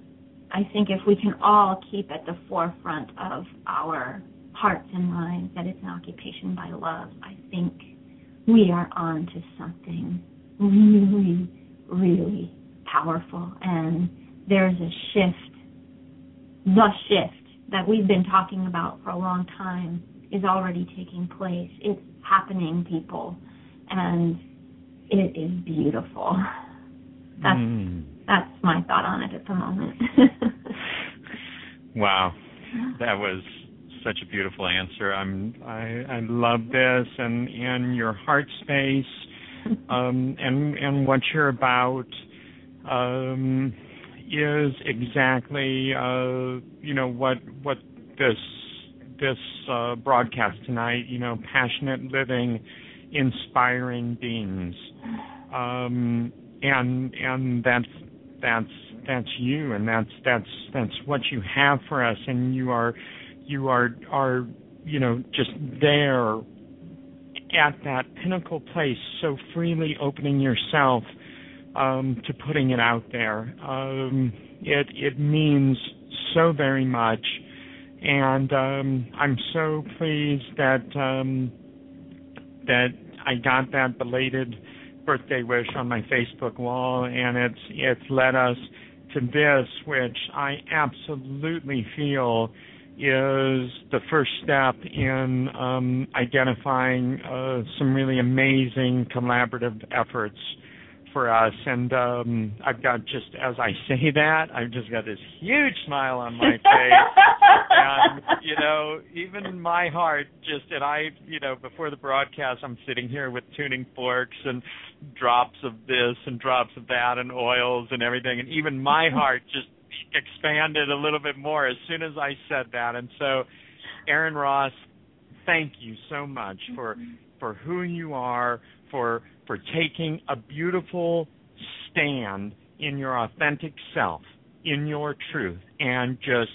I think if we can all keep at the forefront of our hearts and minds that it's an occupation by love, I think we are on to something really, really powerful. And there's a shift the shift that we've been talking about for a long time is already taking place. It's happening, people, and it is beautiful. That's mm. that's my thought on it at the moment. wow, that was such a beautiful answer. I'm I I love this and and your heart space, um, and and what you're about. Um, is exactly uh, you know what what this this uh, broadcast tonight. You know, passionate living, inspiring beings, um, and and that's that's that's you, and that's that's that's what you have for us, and you are you are are you know just there at that pinnacle place, so freely opening yourself to putting it out there. Um, it it means so very much, and um, I'm so pleased that um, that I got that belated birthday wish on my Facebook wall, and it's it's led us to this, which I absolutely feel is the first step in um, identifying uh, some really amazing collaborative efforts for us. And um, I've got just as I say that, I've just got this huge smile on my face. and you know, even my heart just and I, you know, before the broadcast, I'm sitting here with tuning forks and drops of this and drops of that and oils and everything, and even my heart just expanded a little bit more as soon as I said that. And so, Erin Ross, thank you so much for for who you are, for for taking a beautiful stand in your authentic self, in your truth, and just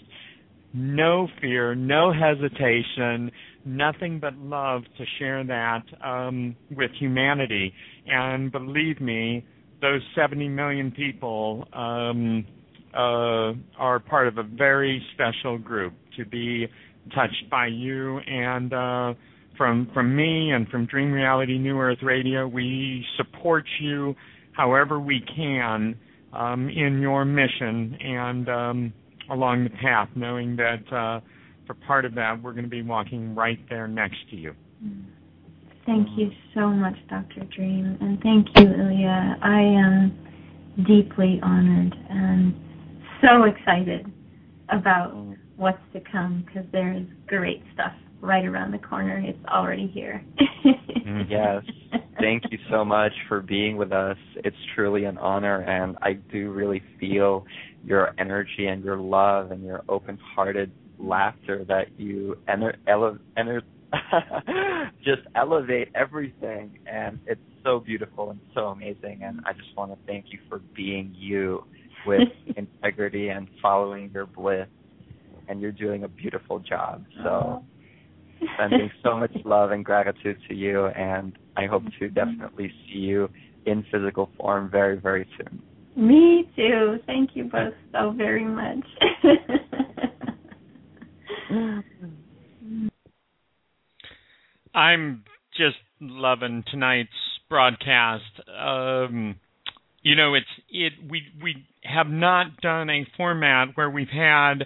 no fear, no hesitation, nothing but love to share that um, with humanity. And believe me, those 70 million people um, uh, are part of a very special group to be touched by you and uh, from from me and from Dream Reality New Earth Radio. We support you however we can um, in your mission and um, along the path, knowing that uh, for part of that we're going to be walking right there next to you. Thank you so much, Dr. Dream, and thank you, Ilya. I am deeply honored and so excited about what's to come because there's great stuff right around the corner. It's already here. Mm, yes. Thank you so much for being with us. It's truly an honor, and I do really feel your energy and your love and your open hearted laughter that you enter, ele- enter, just elevate everything. And it's so beautiful and so amazing. And I just want to thank you for being you with integrity and following your bliss. And you're doing a beautiful job. So, sending so much love and gratitude to you. And I hope to definitely see you in physical form very, very soon. Me too. Thank you both so very much. I'm just loving tonight's broadcast. Um, you know, it's it we we have not done a format where we've had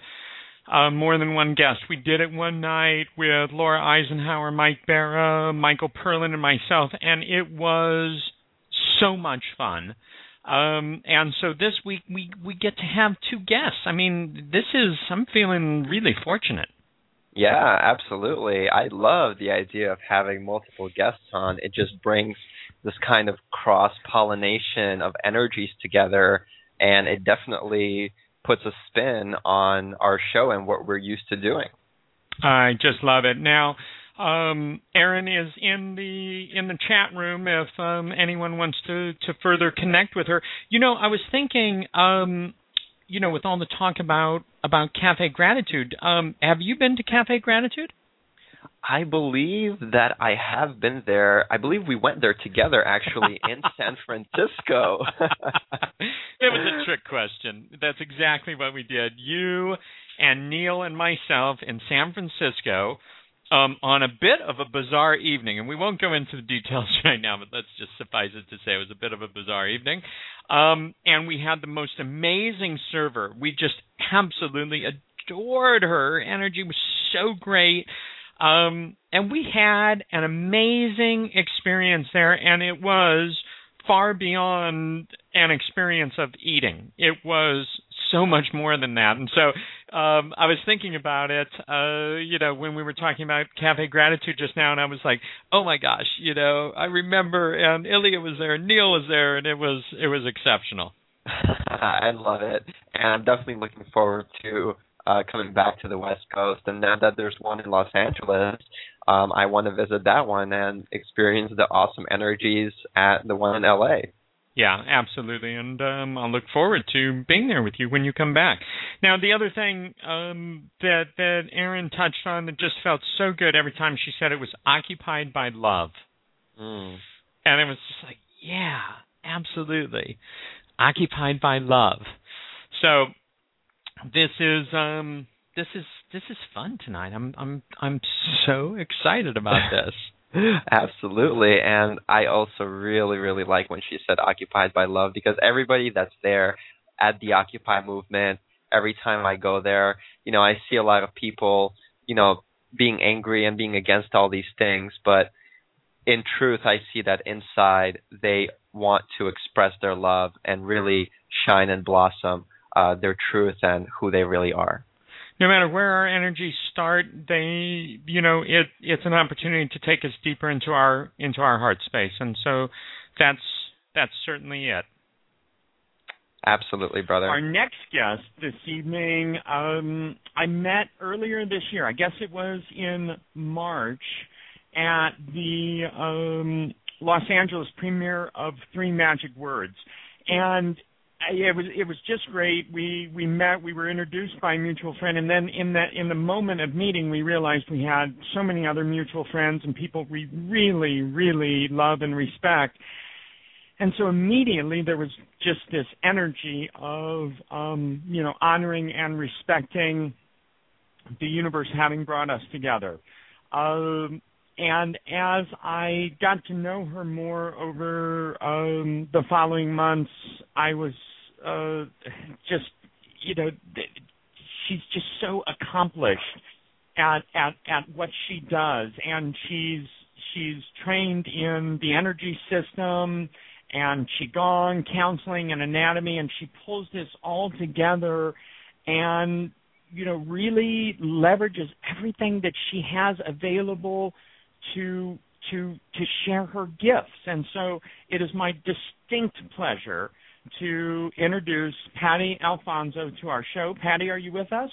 uh, more than one guest. We did it one night with Laura Eisenhower, Mike Barra, Michael Perlin, and myself, and it was so much fun. Um, and so this week we we get to have two guests. I mean, this is I'm feeling really fortunate. Yeah, absolutely. I love the idea of having multiple guests on. It just brings this kind of cross pollination of energies together, and it definitely puts a spin on our show and what we're used to doing. I just love it. Now, um, Erin is in the in the chat room if um, anyone wants to to further connect with her. You know, I was thinking, um, you know, with all the talk about about Cafe Gratitude, um, have you been to Cafe Gratitude? I believe that I have been there. I believe we went there together actually in San Francisco. it was a trick question. That's exactly what we did. You and Neil and myself in San Francisco um, on a bit of a bizarre evening, and we won't go into the details right now, but let's just suffice it to say it was a bit of a bizarre evening. Um, and we had the most amazing server. We just absolutely adored her. Energy was so great. Um, and we had an amazing experience there, and it was far beyond an experience of eating. It was so much more than that. And so um, I was thinking about it, uh, you know, when we were talking about Cafe Gratitude just now, and I was like, oh my gosh, you know, I remember, and Ilya was there, and Neil was there, and it was it was exceptional. I love it, and I'm definitely looking forward to uh, coming back to the West Coast. And now that there's one in Los Angeles, um, I want to visit that one and experience the awesome energies at the one in LA. Yeah, absolutely, and um, I'll look forward to being there with you when you come back. Now, the other thing um, that that Erin touched on that just felt so good every time she said it was occupied by love, mm. and it was just like, yeah, absolutely, occupied by love. So this is um this is this is fun tonight. I'm I'm I'm so excited about this. Absolutely. And I also really, really like when she said occupied by love because everybody that's there at the Occupy movement, every time I go there, you know, I see a lot of people, you know, being angry and being against all these things, but in truth, I see that inside they want to express their love and really shine and blossom uh, their truth and who they really are. No matter where our energies start, they, you know, it it's an opportunity to take us deeper into our into our heart space, and so that's that's certainly it. Absolutely, brother. Our next guest this evening, um, I met earlier this year. I guess it was in March at the um, Los Angeles premiere of Three Magic Words, and it was it was just great. We we met. We were introduced by a mutual friend, and then in that in the moment of meeting, we realized we had so many other mutual friends and people we really really love and respect. And so immediately there was just this energy of, um, you know, honoring and respecting the universe having brought us together. Um, and as I got to know her more over um, the following months, I was uh, just, you know, she's just so accomplished at at at what she does, and she's she's trained in the energy system and qigong, counseling, and anatomy, and she pulls this all together, and you know really leverages everything that she has available to to to share her gifts. And so it is my distinct pleasure to introduce Patty Alfonso to our show. Patty, are you with us?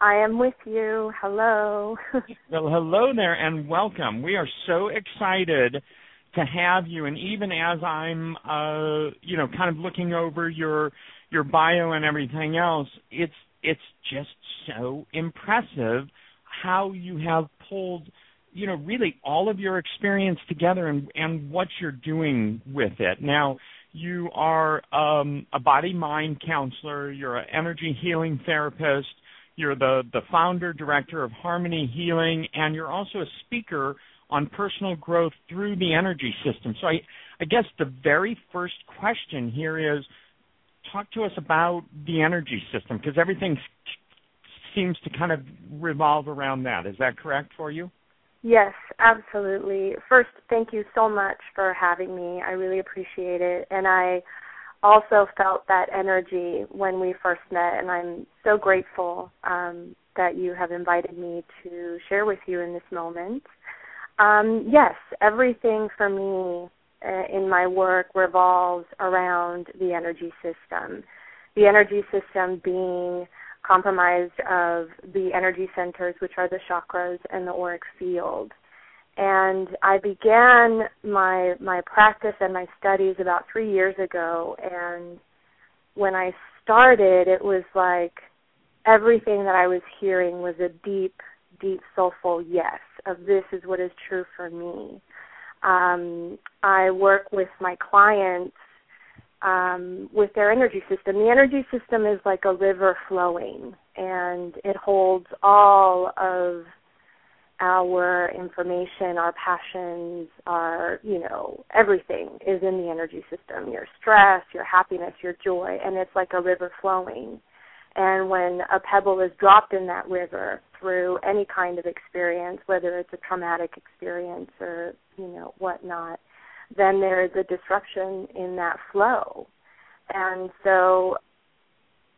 I am with you. Hello. well, hello there and welcome. We are so excited to have you and even as I'm uh you know kind of looking over your your bio and everything else it's it's just so impressive how you have pulled you know really all of your experience together and and what you're doing with it now you are um a body mind counselor you're an energy healing therapist you're the the founder director of harmony healing and you're also a speaker on personal growth through the energy system. So I, I guess the very first question here is talk to us about the energy system because everything seems to kind of revolve around that. Is that correct for you? Yes, absolutely. First, thank you so much for having me. I really appreciate it. And I also felt that energy when we first met, and I'm so grateful um, that you have invited me to share with you in this moment. Um, yes, everything for me uh, in my work revolves around the energy system. The energy system being compromised of the energy centers, which are the chakras and the auric field. And I began my my practice and my studies about three years ago. And when I started, it was like everything that I was hearing was a deep, deep, soulful yes of this is what is true for me. Um, I work with my clients um, with their energy system. The energy system is like a river flowing, and it holds all of our information, our passions, our, you know, everything is in the energy system. Your stress, your happiness, your joy, and it's like a river flowing. And when a pebble is dropped in that river through any kind of experience, whether it's a traumatic experience or, you know, whatnot, then there is a disruption in that flow. And so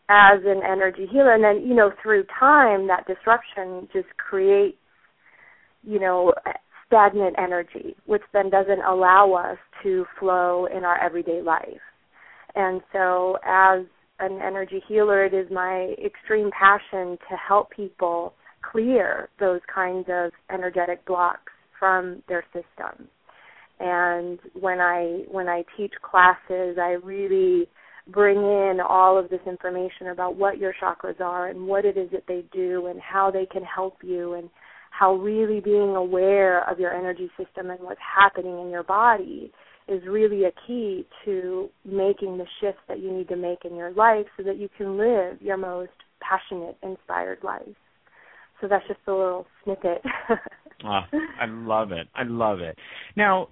as an energy healer and then, you know, through time that disruption just creates, you know, stagnant energy, which then doesn't allow us to flow in our everyday life. And so as an energy healer, it is my extreme passion to help people clear those kinds of energetic blocks from their system. And when I when I teach classes, I really bring in all of this information about what your chakras are and what it is that they do and how they can help you and how really being aware of your energy system and what's happening in your body is really a key to making the shifts that you need to make in your life so that you can live your most passionate, inspired life. So that's just a little snippet. oh, I love it. I love it. Now,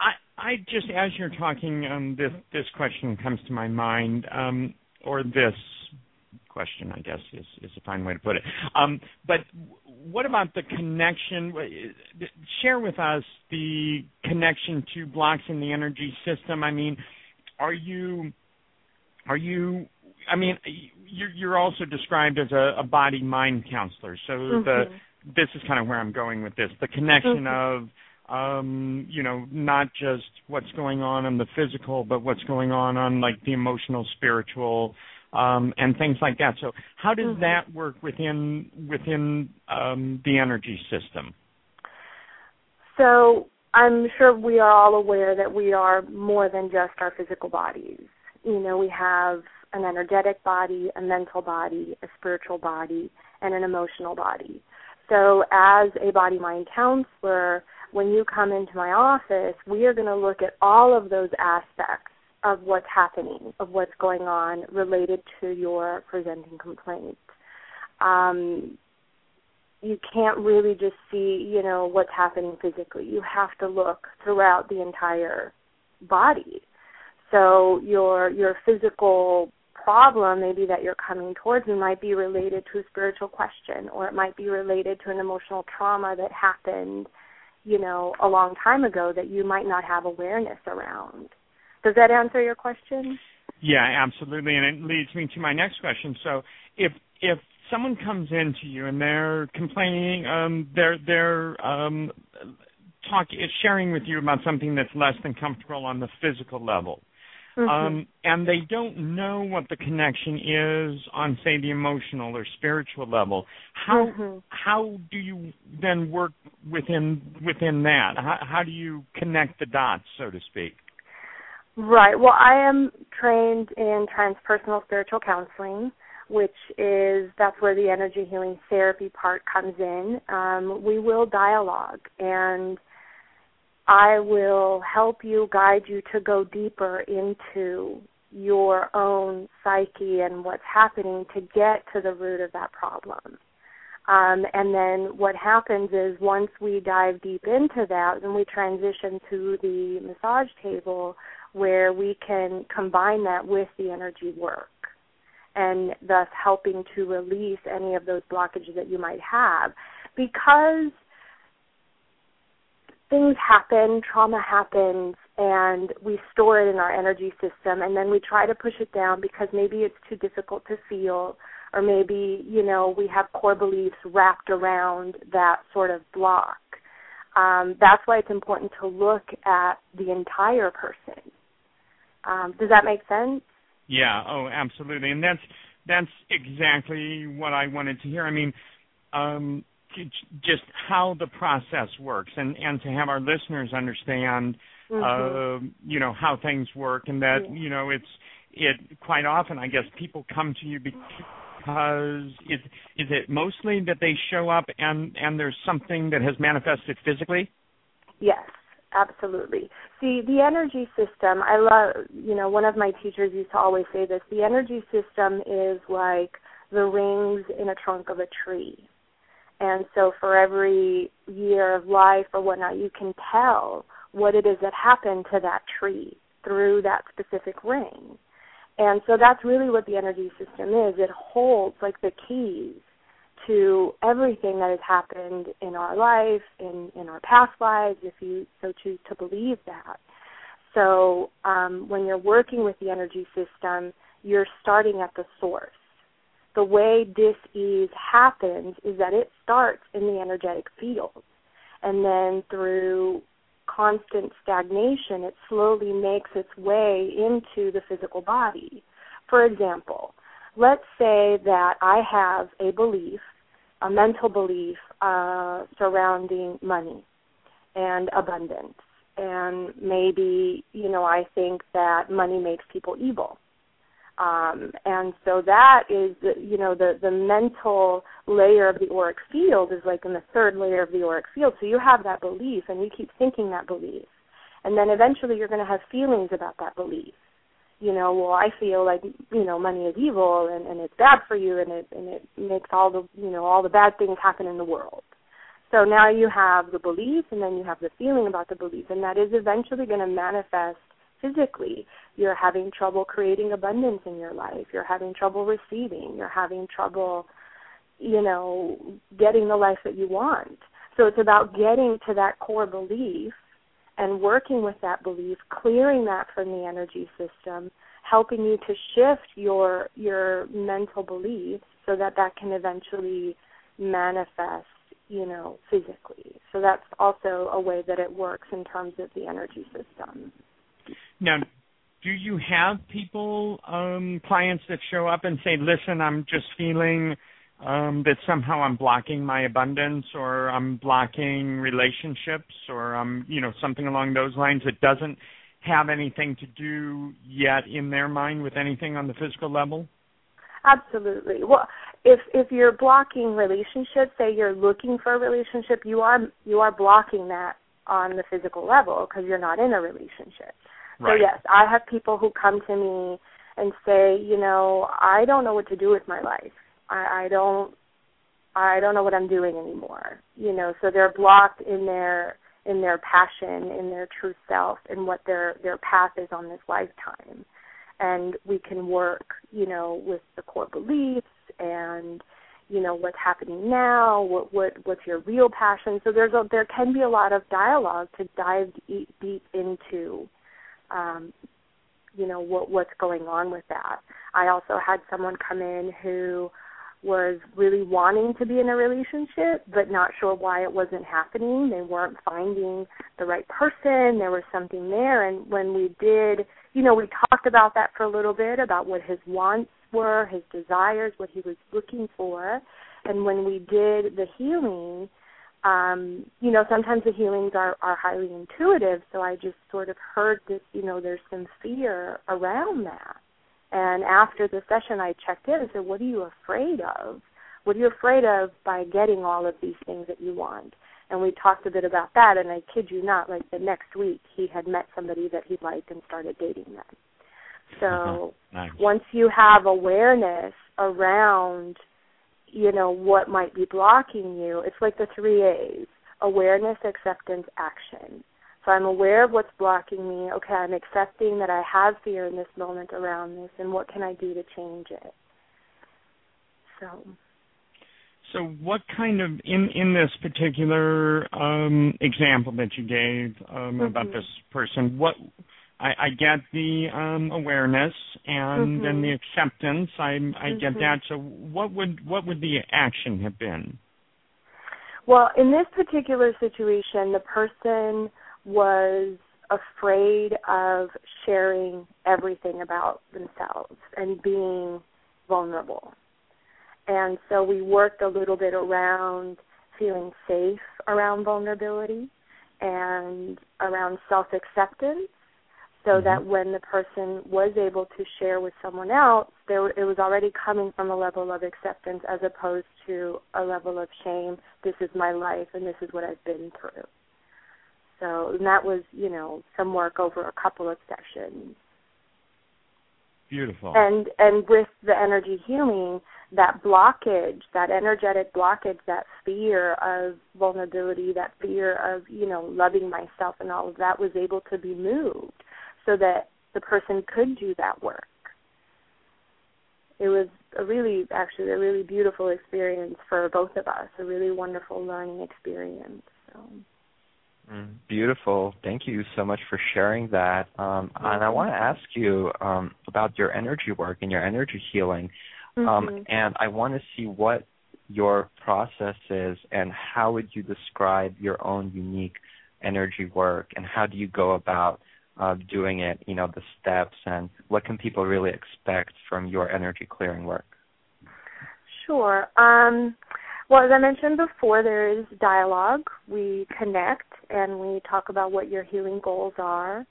I I just as you're talking, um, this this question comes to my mind, um, or this question. I guess is is a fine way to put it. Um, but what about the connection? Share with us the connection to blocks in the energy system. I mean, are you are you I mean, you're, you're also described as a, a body mind counselor. So mm-hmm. the this is kind of where I'm going with this. The connection mm-hmm. of not just what's going on in the physical, but what's going on on like the emotional, spiritual, um, and things like that. So, how does mm-hmm. that work within within um, the energy system? So, I'm sure we are all aware that we are more than just our physical bodies. You know, we have an energetic body, a mental body, a spiritual body, and an emotional body. So, as a body mind counselor, when you come into my office, we are going to look at all of those aspects of what's happening, of what's going on related to your presenting complaint. Um, you can't really just see, you know, what's happening physically. You have to look throughout the entire body. So your your physical problem maybe that you're coming towards me might be related to a spiritual question or it might be related to an emotional trauma that happened you know a long time ago that you might not have awareness around. Does that answer your question? Yeah absolutely and it leads me to my next question. So if if someone comes into you and they're complaining um they're they're um sharing with you about something that's less than comfortable on the physical level Mm-hmm. Um, and they don't know what the connection is on, say, the emotional or spiritual level. How mm-hmm. how do you then work within within that? How, how do you connect the dots, so to speak? Right. Well, I am trained in transpersonal spiritual counseling, which is that's where the energy healing therapy part comes in. Um, we will dialogue and I will help you, guide you to go deeper into your own psyche and what's happening to get to the root of that problem. Um, and then what happens is once we dive deep into that, then we transition to the massage table where we can combine that with the energy work and thus helping to release any of those blockages that you might have. Because things happen, trauma happens, and we store it in our energy system, and then we try to push it down because maybe it's too difficult to feel, or maybe, you know, we have core beliefs wrapped around that sort of block. Um, that's why it's important to look at the entire person. Um, does that make sense? Yeah. Oh, absolutely. And that's that's exactly what I wanted to hear. I mean, um, just how the process works and and to have our listeners understand mm-hmm. uh you know how things work and that yeah. you know it's it quite often i guess people come to you because is is it mostly that they show up and and there's something that has manifested physically yes absolutely see the energy system i love you know one of my teachers used to always say this the energy system is like the rings in a trunk of a tree and so for every year of life or whatnot, you can tell what it is that happened to that tree through that specific ring. And so that's really what the energy system is. It holds like the keys to everything that has happened in our life, in, in our past lives, if you so choose to believe that. So um, when you're working with the energy system, you're starting at the source the way dis-ease happens is that it starts in the energetic field. And then through constant stagnation it slowly makes its way into the physical body. For example let's say that i have a belief a mental belief uh, surrounding money and abundance. And maybe you know i think that money makes people evil um, and so that is, you know, the the mental layer of the auric field is like in the third layer of the auric field. So you have that belief, and you keep thinking that belief, and then eventually you're going to have feelings about that belief. You know, well, I feel like you know money is evil and and it's bad for you, and it and it makes all the you know all the bad things happen in the world. So now you have the belief, and then you have the feeling about the belief, and that is eventually going to manifest physically. You're having trouble creating abundance in your life. You're having trouble receiving. You're having trouble, you know, getting the life that you want. So it's about getting to that core belief and working with that belief, clearing that from the energy system, helping you to shift your your mental beliefs so that that can eventually manifest you know physically so that's also a way that it works in terms of the energy system now do you have people um clients that show up and say listen i'm just feeling um that somehow i'm blocking my abundance or i'm blocking relationships or i'm you know something along those lines that doesn't have anything to do yet in their mind with anything on the physical level? Absolutely. Well, if if you're blocking relationships, say you're looking for a relationship, you are you are blocking that on the physical level because you're not in a relationship. Right. So yes, I have people who come to me and say, you know, I don't know what to do with my life. I, I don't I don't know what I'm doing anymore. You know, so they're blocked in their in their passion, in their true self, and what their their path is on this lifetime. And we can work, you know, with the core beliefs and you know what's happening now, what what what's your real passion. So there's a there can be a lot of dialogue to dive deep, deep into, um, you know what what's going on with that. I also had someone come in who was really wanting to be in a relationship but not sure why it wasn't happening. They weren't finding the right person. There was something there and when we did, you know, we talked about that for a little bit about what his wants were, his desires, what he was looking for. And when we did the healing, um, you know, sometimes the healings are, are highly intuitive, so I just sort of heard that, you know, there's some fear around that and after the session, I checked in and said, What are you afraid of? What are you afraid of by getting all of these things that you want? And we talked a bit about that, and I kid you not, like the next week, he had met somebody that he liked and started dating them. So uh-huh. nice. once you have awareness around, you know, what might be blocking you, it's like the three A's awareness, acceptance, action. So I'm aware of what's blocking me. Okay, I'm accepting that I have fear in this moment around this, and what can I do to change it? So. So, what kind of in in this particular um, example that you gave um, mm-hmm. about this person, what I, I get the um, awareness and mm-hmm. the acceptance. I I mm-hmm. get that. So, what would what would the action have been? Well, in this particular situation, the person was afraid of sharing everything about themselves and being vulnerable. And so we worked a little bit around feeling safe around vulnerability and around self acceptance so mm-hmm. that when the person was able to share with someone else, there it was already coming from a level of acceptance as opposed to a level of shame. This is my life and this is what I've been through. So and that was, you know, some work over a couple of sessions. Beautiful. And and with the energy healing, that blockage, that energetic blockage, that fear of vulnerability, that fear of, you know, loving myself and all of that was able to be moved so that the person could do that work. It was a really actually a really beautiful experience for both of us, a really wonderful learning experience. So Mm, beautiful. Thank you so much for sharing that. Um, and I want to ask you um, about your energy work and your energy healing. Um, mm-hmm. and I want to see what your process is and how would you describe your own unique energy work and how do you go about uh, doing it, you know, the steps and what can people really expect from your energy clearing work? Sure. Um, well, as I mentioned before, there is dialogue. We connect and we talk about what your healing goals are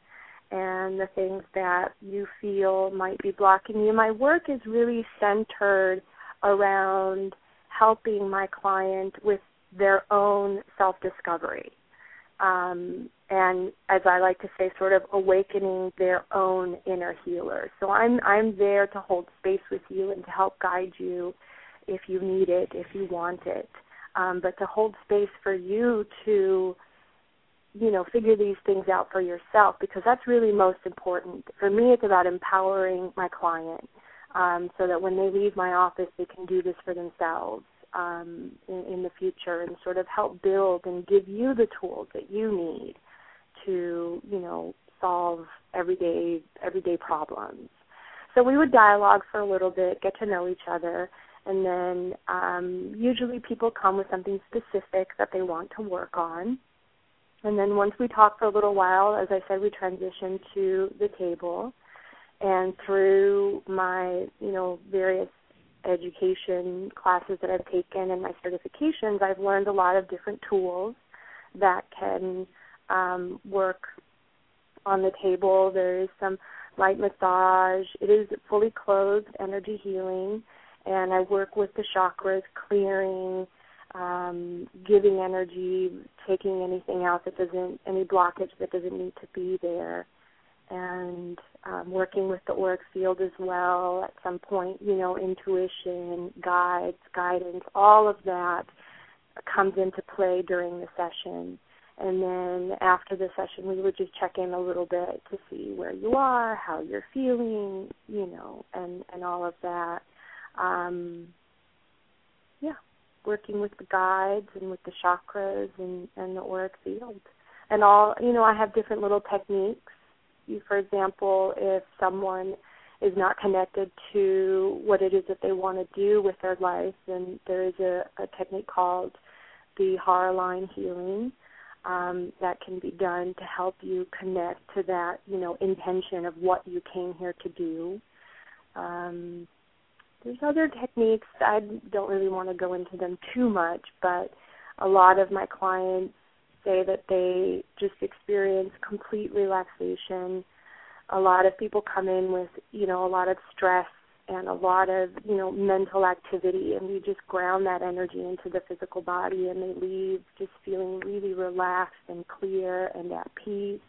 and the things that you feel might be blocking you. My work is really centered around helping my client with their own self discovery. Um, and as I like to say, sort of awakening their own inner healer. So I'm I'm there to hold space with you and to help guide you if you need it, if you want it, um, but to hold space for you to you know figure these things out for yourself because that's really most important for me it's about empowering my client um, so that when they leave my office they can do this for themselves um, in, in the future and sort of help build and give you the tools that you need to you know solve everyday everyday problems so we would dialogue for a little bit get to know each other and then um, usually people come with something specific that they want to work on and then once we talk for a little while, as I said, we transition to the table. And through my, you know, various education classes that I've taken and my certifications, I've learned a lot of different tools that can um, work on the table. There is some light massage. It is fully clothed energy healing, and I work with the chakras, clearing, um, giving energy, taking anything out that doesn't, any blockage that doesn't need to be there, and um, working with the auric field as well. At some point, you know, intuition, guides, guidance, all of that comes into play during the session. And then after the session, we would just check in a little bit to see where you are, how you're feeling, you know, and and all of that. Um, yeah working with the guides and with the chakras and, and the auric field. And all, you know, I have different little techniques. You, for example, if someone is not connected to what it is that they want to do with their life, then there is a, a technique called the Hara line healing um, that can be done to help you connect to that, you know, intention of what you came here to do. Um, there's other techniques. I don't really want to go into them too much, but a lot of my clients say that they just experience complete relaxation. A lot of people come in with, you know, a lot of stress and a lot of, you know, mental activity and we just ground that energy into the physical body and they leave just feeling really relaxed and clear and at peace.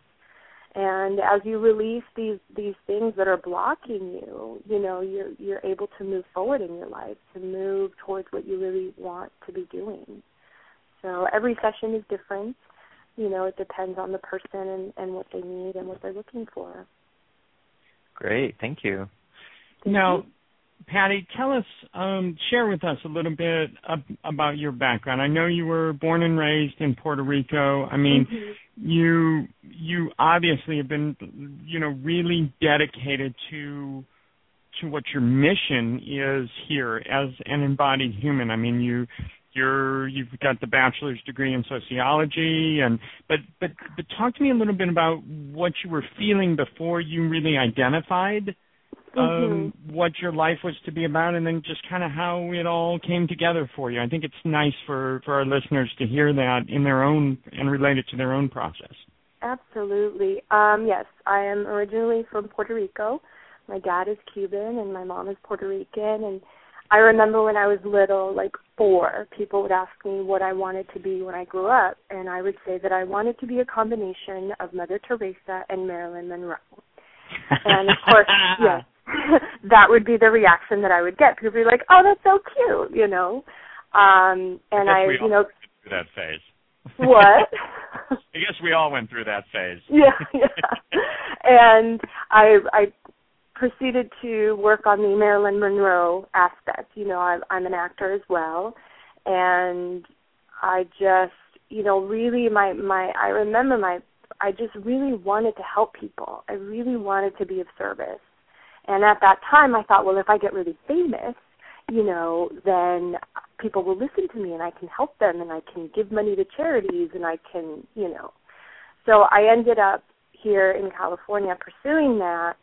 And as you release these these things that are blocking you you know you're you're able to move forward in your life to move towards what you really want to be doing. So every session is different. You know it depends on the person and and what they need and what they're looking for. Great. Thank you now Patty, tell us, um, share with us a little bit ab- about your background. I know you were born and raised in Puerto Rico. I mean, mm-hmm. you you obviously have been, you know, really dedicated to to what your mission is here as an embodied human. I mean, you you're you've got the bachelor's degree in sociology and but but but talk to me a little bit about what you were feeling before you really identified um, mm-hmm. what your life was to be about, and then just kind of how it all came together for you. I think it's nice for for our listeners to hear that in their own and relate it to their own process. Absolutely. Um, yes, I am originally from Puerto Rico. My dad is Cuban and my mom is Puerto Rican and I remember when I was little, like four, people would ask me what I wanted to be when I grew up, and I would say that I wanted to be a combination of Mother Teresa and Marilyn Monroe. And of course, yes, that would be the reaction that I would get. People would be like, "Oh, that's so cute," you know. Um and I, I you know, through that phase. What? I guess we all went through that phase. Yeah, yeah. and I I proceeded to work on the Marilyn Monroe aspect. You know, I, I'm an actor as well, and I just, you know, really my my I remember my I just really wanted to help people. I really wanted to be of service. And at that time, I thought, well, if I get really famous, you know, then people will listen to me and I can help them and I can give money to charities and I can, you know. So I ended up here in California pursuing that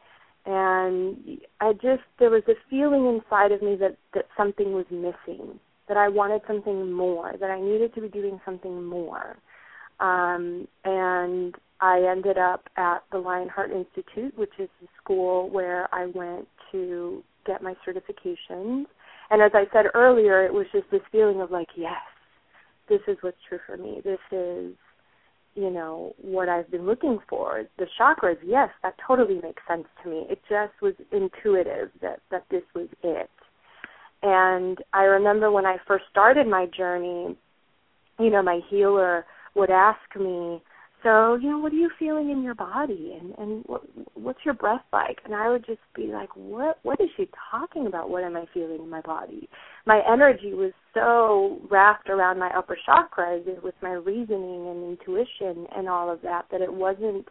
and I just there was a feeling inside of me that that something was missing, that I wanted something more, that I needed to be doing something more. Um and I ended up at the Lionheart Institute, which is the school where I went to get my certifications. And as I said earlier, it was just this feeling of like, yes, this is what's true for me. This is, you know, what I've been looking for. The chakras, yes, that totally makes sense to me. It just was intuitive that that this was it. And I remember when I first started my journey, you know, my healer would ask me, so you know what are you feeling in your body? And and what what's your breath like? And i would just be like what what is she talking about? What am i feeling in my body? My energy was so wrapped around my upper chakras with my reasoning and intuition and all of that that it wasn't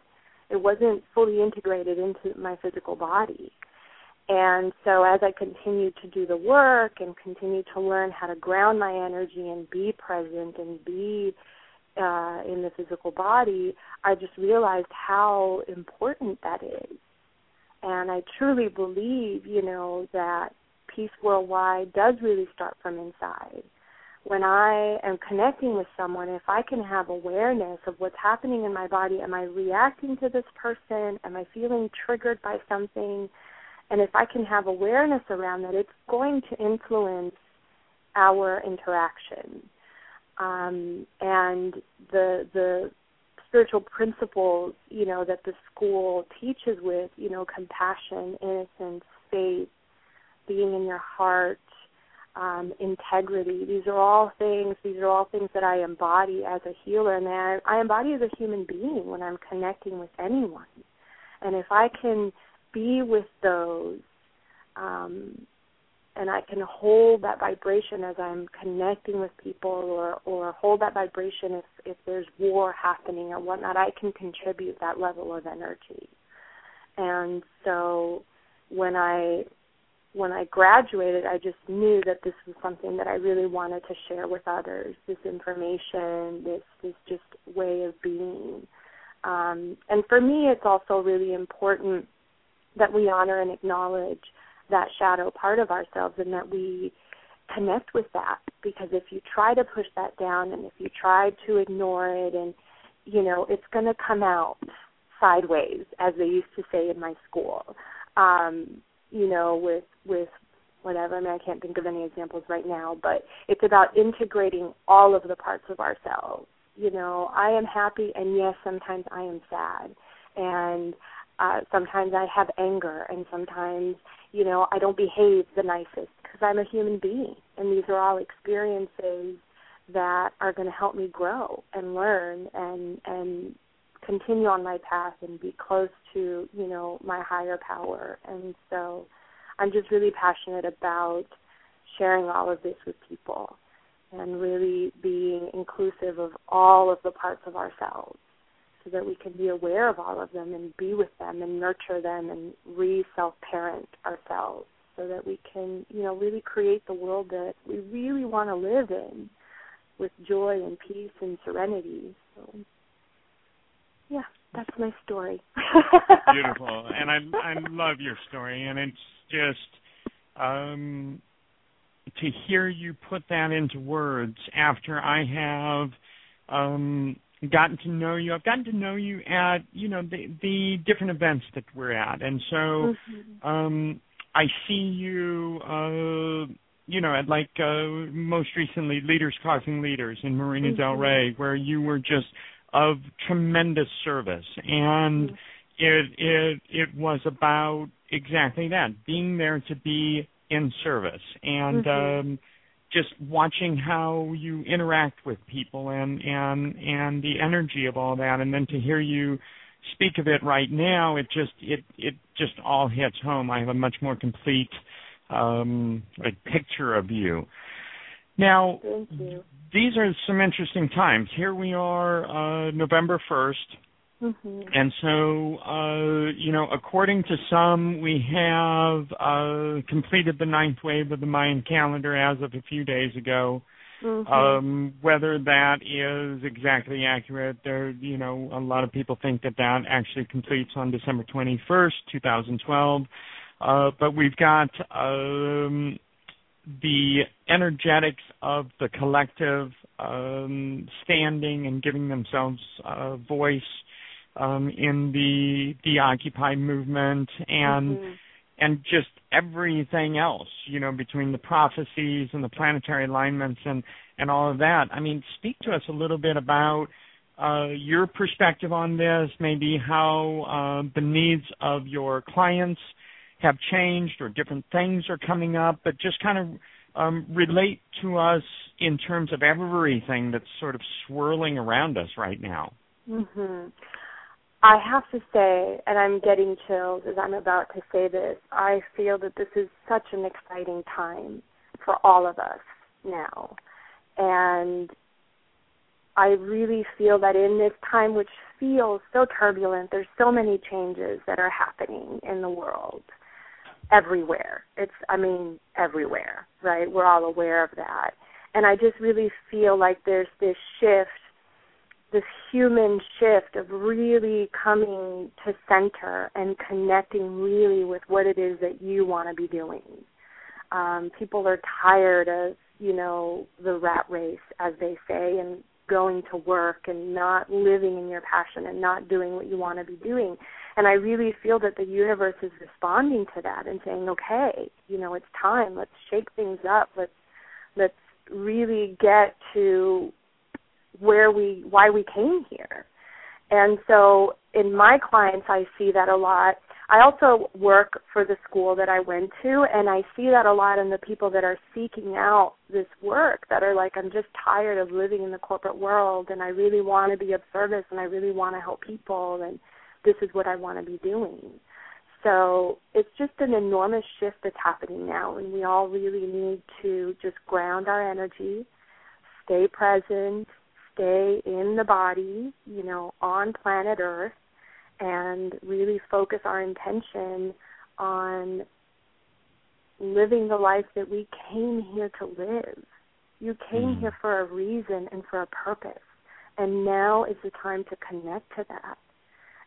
it wasn't fully integrated into my physical body. And so as I continued to do the work and continued to learn how to ground my energy and be present and be uh, in the physical body, I just realized how important that is. And I truly believe, you know, that peace worldwide does really start from inside. When I am connecting with someone, if I can have awareness of what's happening in my body, am I reacting to this person? Am I feeling triggered by something? And if I can have awareness around that, it's going to influence our interaction. Um, and the the spiritual principles, you know, that the school teaches with, you know, compassion, innocence, faith, being in your heart, um, integrity. These are all things. These are all things that I embody as a healer, and I, I embody as a human being when I'm connecting with anyone. And if I can be with those um, and I can hold that vibration as I'm connecting with people or or hold that vibration if if there's war happening or whatnot, I can contribute that level of energy. And so when I when I graduated, I just knew that this was something that I really wanted to share with others. This information, this this just way of being. Um, and for me, it's also really important that we honor and acknowledge that shadow part of ourselves and that we connect with that. Because if you try to push that down and if you try to ignore it and you know it's going to come out sideways as they used to say in my school. Um you know with with whatever i mean i can't think of any examples right now but it's about integrating all of the parts of ourselves. You know i am happy and yes sometimes i am sad. And uh sometimes i have anger and sometimes you know i don't behave the nicest because i'm a human being. And these are all experiences that are going to help me grow and learn and and continue on my path and be close to you know my higher power. And so i'm just really passionate about sharing all of this with people and really being inclusive of all of the parts of ourselves so that we can be aware of all of them and be with them and nurture them and re self parent ourselves so that we can, you know, really create the world that we really want to live in with joy and peace and serenity. So yeah, that's my story. Beautiful. And I I love your story and it's just um to hear you put that into words after I have um gotten to know you. I've gotten to know you at you know the the different events that we're at, and so mm-hmm. um, I see you. Uh, you know, at like uh, most recently, Leaders Causing Leaders in Marina mm-hmm. Del Rey, where you were just of tremendous service, and mm-hmm. it it it was about exactly that, being there to be in service, and mm-hmm. um, just watching how you interact with people and and and the energy of all that. And then to hear you speak of it right now it just it it just all hits home. I have a much more complete um like picture of you. Now these are some interesting times. Here we are uh november 1st Mm-hmm. And so, uh, you know, according to some, we have uh, completed the ninth wave of the Mayan calendar as of a few days ago. Mm-hmm. Um, whether that is exactly accurate, there, you know, a lot of people think that that actually completes on December 21st, 2012. Uh, but we've got um, the energetics of the collective um, standing and giving themselves a voice um, in the the Occupy movement and mm-hmm. and just everything else, you know, between the prophecies and the planetary alignments and and all of that. I mean, speak to us a little bit about uh, your perspective on this, maybe how uh, the needs of your clients have changed or different things are coming up, but just kind of um, relate to us in terms of everything that's sort of swirling around us right now. Mhm. I have to say, and I'm getting chills as I'm about to say this, I feel that this is such an exciting time for all of us now. And I really feel that in this time, which feels so turbulent, there's so many changes that are happening in the world everywhere. It's, I mean, everywhere, right? We're all aware of that. And I just really feel like there's this shift this human shift of really coming to center and connecting really with what it is that you want to be doing. Um, people are tired of, you know, the rat race, as they say, and going to work and not living in your passion and not doing what you want to be doing. And I really feel that the universe is responding to that and saying, okay, you know, it's time. Let's shake things up. Let's let's really get to where we why we came here. And so in my clients I see that a lot. I also work for the school that I went to and I see that a lot in the people that are seeking out this work that are like I'm just tired of living in the corporate world and I really want to be of service and I really want to help people and this is what I want to be doing. So it's just an enormous shift that's happening now and we all really need to just ground our energy, stay present, stay in the body, you know, on planet Earth, and really focus our intention on living the life that we came here to live. You came mm. here for a reason and for a purpose. And now is the time to connect to that.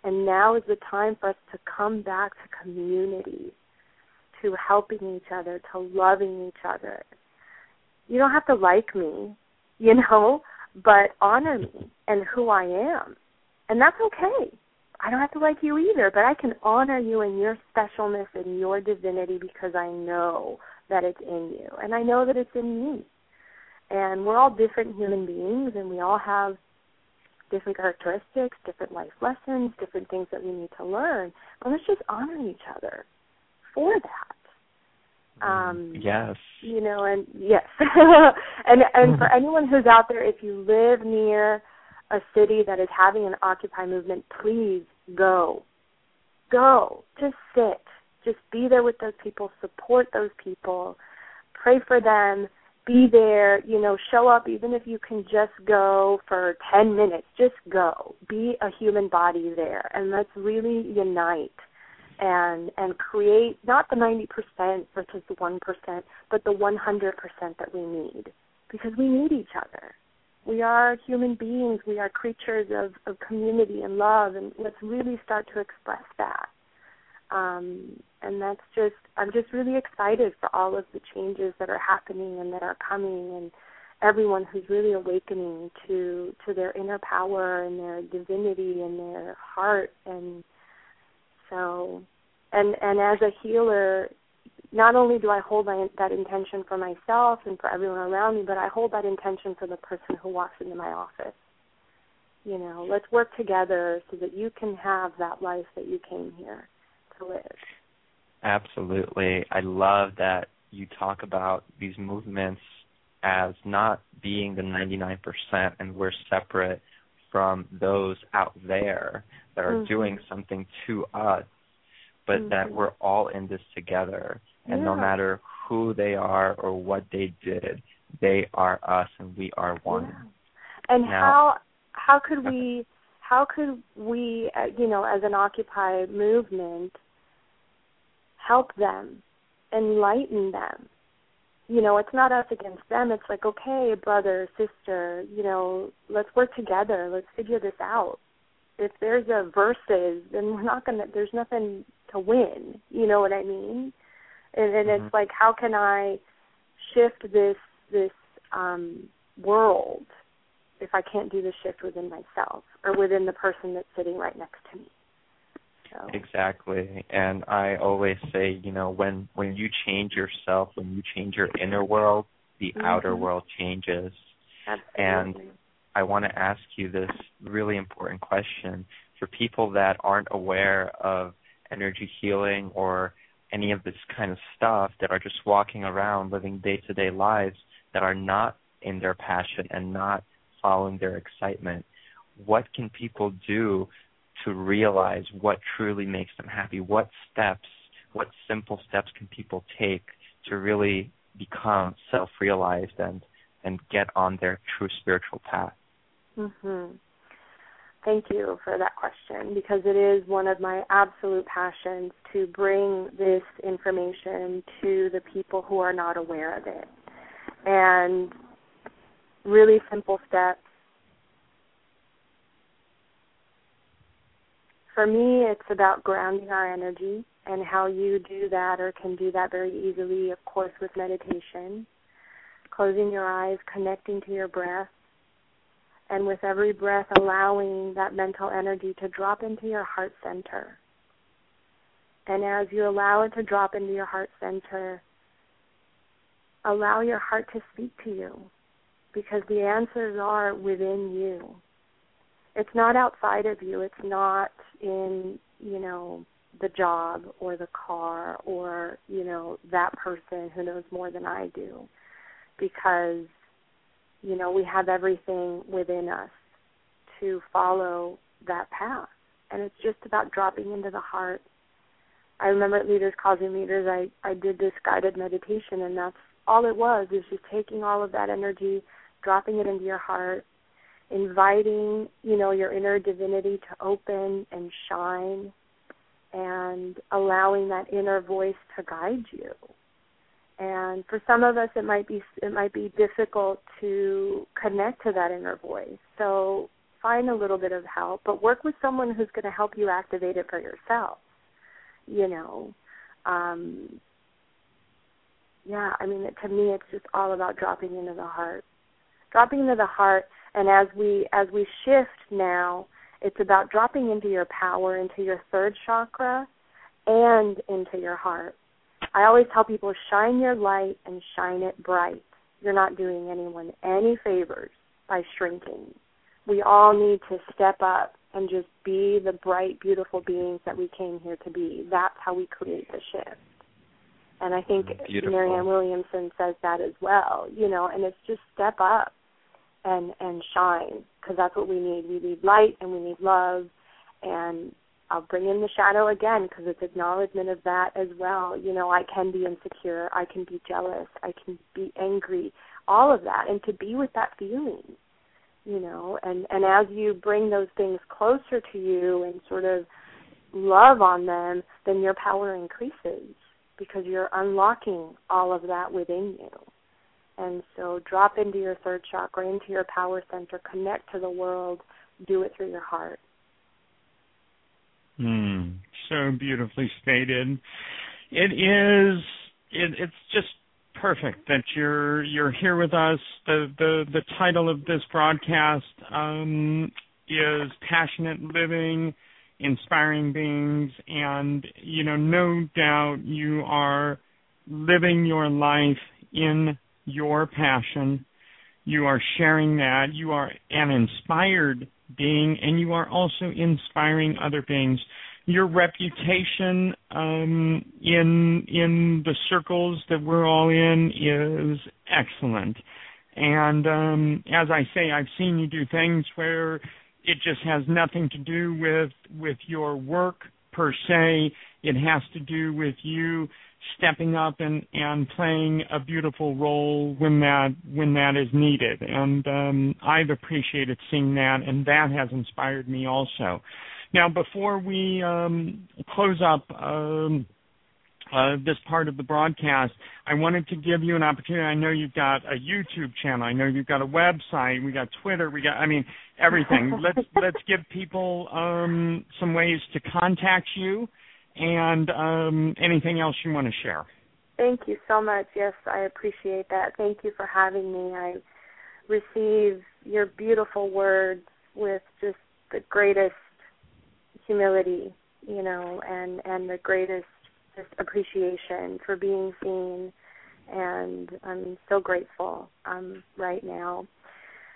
And now is the time for us to come back to community, to helping each other, to loving each other. You don't have to like me, you know, but honor me and who I am. And that's okay. I don't have to like you either, but I can honor you and your specialness and your divinity because I know that it's in you. And I know that it's in me. And we're all different human beings and we all have different characteristics, different life lessons, different things that we need to learn. But let's just honor each other for that. Um, yes. You know, and yes, and and for anyone who's out there, if you live near a city that is having an Occupy movement, please go, go, just sit, just be there with those people, support those people, pray for them, be there, you know, show up. Even if you can just go for 10 minutes, just go. Be a human body there. And let's really unite and and create not the 90% versus the 1%, but the 100% that we need because we need each other. We are human beings. We are creatures of, of community and love, and let's really start to express that. Um, and that's just, I'm just really excited for all of the changes that are happening and that are coming, and everyone who's really awakening to to their inner power and their divinity and their heart and so, and and as a healer, not only do I hold my, that intention for myself and for everyone around me, but I hold that intention for the person who walks into my office. You know, let's work together so that you can have that life that you came here to live. Absolutely. I love that you talk about these movements as not being the 99% and we're separate from those out there that are mm-hmm. doing something to us, but mm-hmm. that we're all in this together. And yeah. no matter who they are or what they did, they are us and we are one. Yeah. And now, how how could we how could we uh, you know as an occupy movement help them enlighten them you know it's not us against them it's like okay brother sister you know let's work together let's figure this out if there's a versus then we're not gonna there's nothing to win you know what i mean and and mm-hmm. it's like how can i shift this this um world if i can't do the shift within myself or within the person that's sitting right next to me so. Exactly. And I always say, you know, when when you change yourself, when you change your inner world, the mm-hmm. outer world changes. Absolutely. And I want to ask you this really important question for people that aren't aware of energy healing or any of this kind of stuff that are just walking around living day-to-day lives that are not in their passion and not following their excitement what can people do to realize what truly makes them happy? What steps, what simple steps can people take to really become self-realized and and get on their true spiritual path? Mhm. Thank you for that question because it is one of my absolute passions to bring this information to the people who are not aware of it. And really simple steps. For me, it's about grounding our energy and how you do that or can do that very easily, of course, with meditation. Closing your eyes, connecting to your breath, and with every breath, allowing that mental energy to drop into your heart center. And as you allow it to drop into your heart center, allow your heart to speak to you because the answers are within you. It's not outside of you. It's not in, you know, the job or the car or, you know, that person who knows more than I do. Because you know, we have everything within us to follow that path. And it's just about dropping into the heart. I remember at Leaders Causing Leaders, I, I did this guided meditation, and that's all it was, is just taking all of that energy, dropping it into your heart, inviting, you know, your inner divinity to open and shine, and allowing that inner voice to guide you and for some of us it might be it might be difficult to connect to that inner voice. So find a little bit of help but work with someone who's going to help you activate it for yourself you know? Um yeah i mean to me it's just all about dropping into the heart. Dropping into the heart and as we as we shift now it's about dropping into your power into your third chakra and into your heart I always tell people shine your light and shine it bright. You're not doing anyone any favors by shrinking. We all need to step up and just be the bright, beautiful beings that we came here to be. That's how we create the shift. And I think Beautiful. Marianne Williamson says that as well, you know, and it's just step up and and shine because that's what we need. We need light and we need love and I'll bring in the shadow again because it's acknowledgement of that as well. You know, I can be insecure, I can be jealous, I can be angry, all of that, and to be with that feeling. You know, and and as you bring those things closer to you and sort of love on them, then your power increases because you're unlocking all of that within you. And so drop into your third chakra, into your power center, connect to the world, do it through your heart. Mm, so beautifully stated. It is. It, it's just perfect that you're you're here with us. The the the title of this broadcast um, is passionate living, inspiring beings, and you know no doubt you are living your life in your passion. You are sharing that. You are an inspired being, and you are also inspiring other beings. Your reputation um, in in the circles that we're all in is excellent, and um, as I say, I've seen you do things where it just has nothing to do with with your work per se. It has to do with you stepping up and and playing a beautiful role when that when that is needed and um I've appreciated seeing that and that has inspired me also now before we um close up um uh, this part of the broadcast, I wanted to give you an opportunity. I know you've got a YouTube channel. I know you've got a website. We got Twitter. We got, I mean, everything. let's let's give people um, some ways to contact you and um, anything else you want to share. Thank you so much. Yes, I appreciate that. Thank you for having me. I receive your beautiful words with just the greatest humility, you know, and and the greatest just appreciation for being seen and I'm so grateful um right now.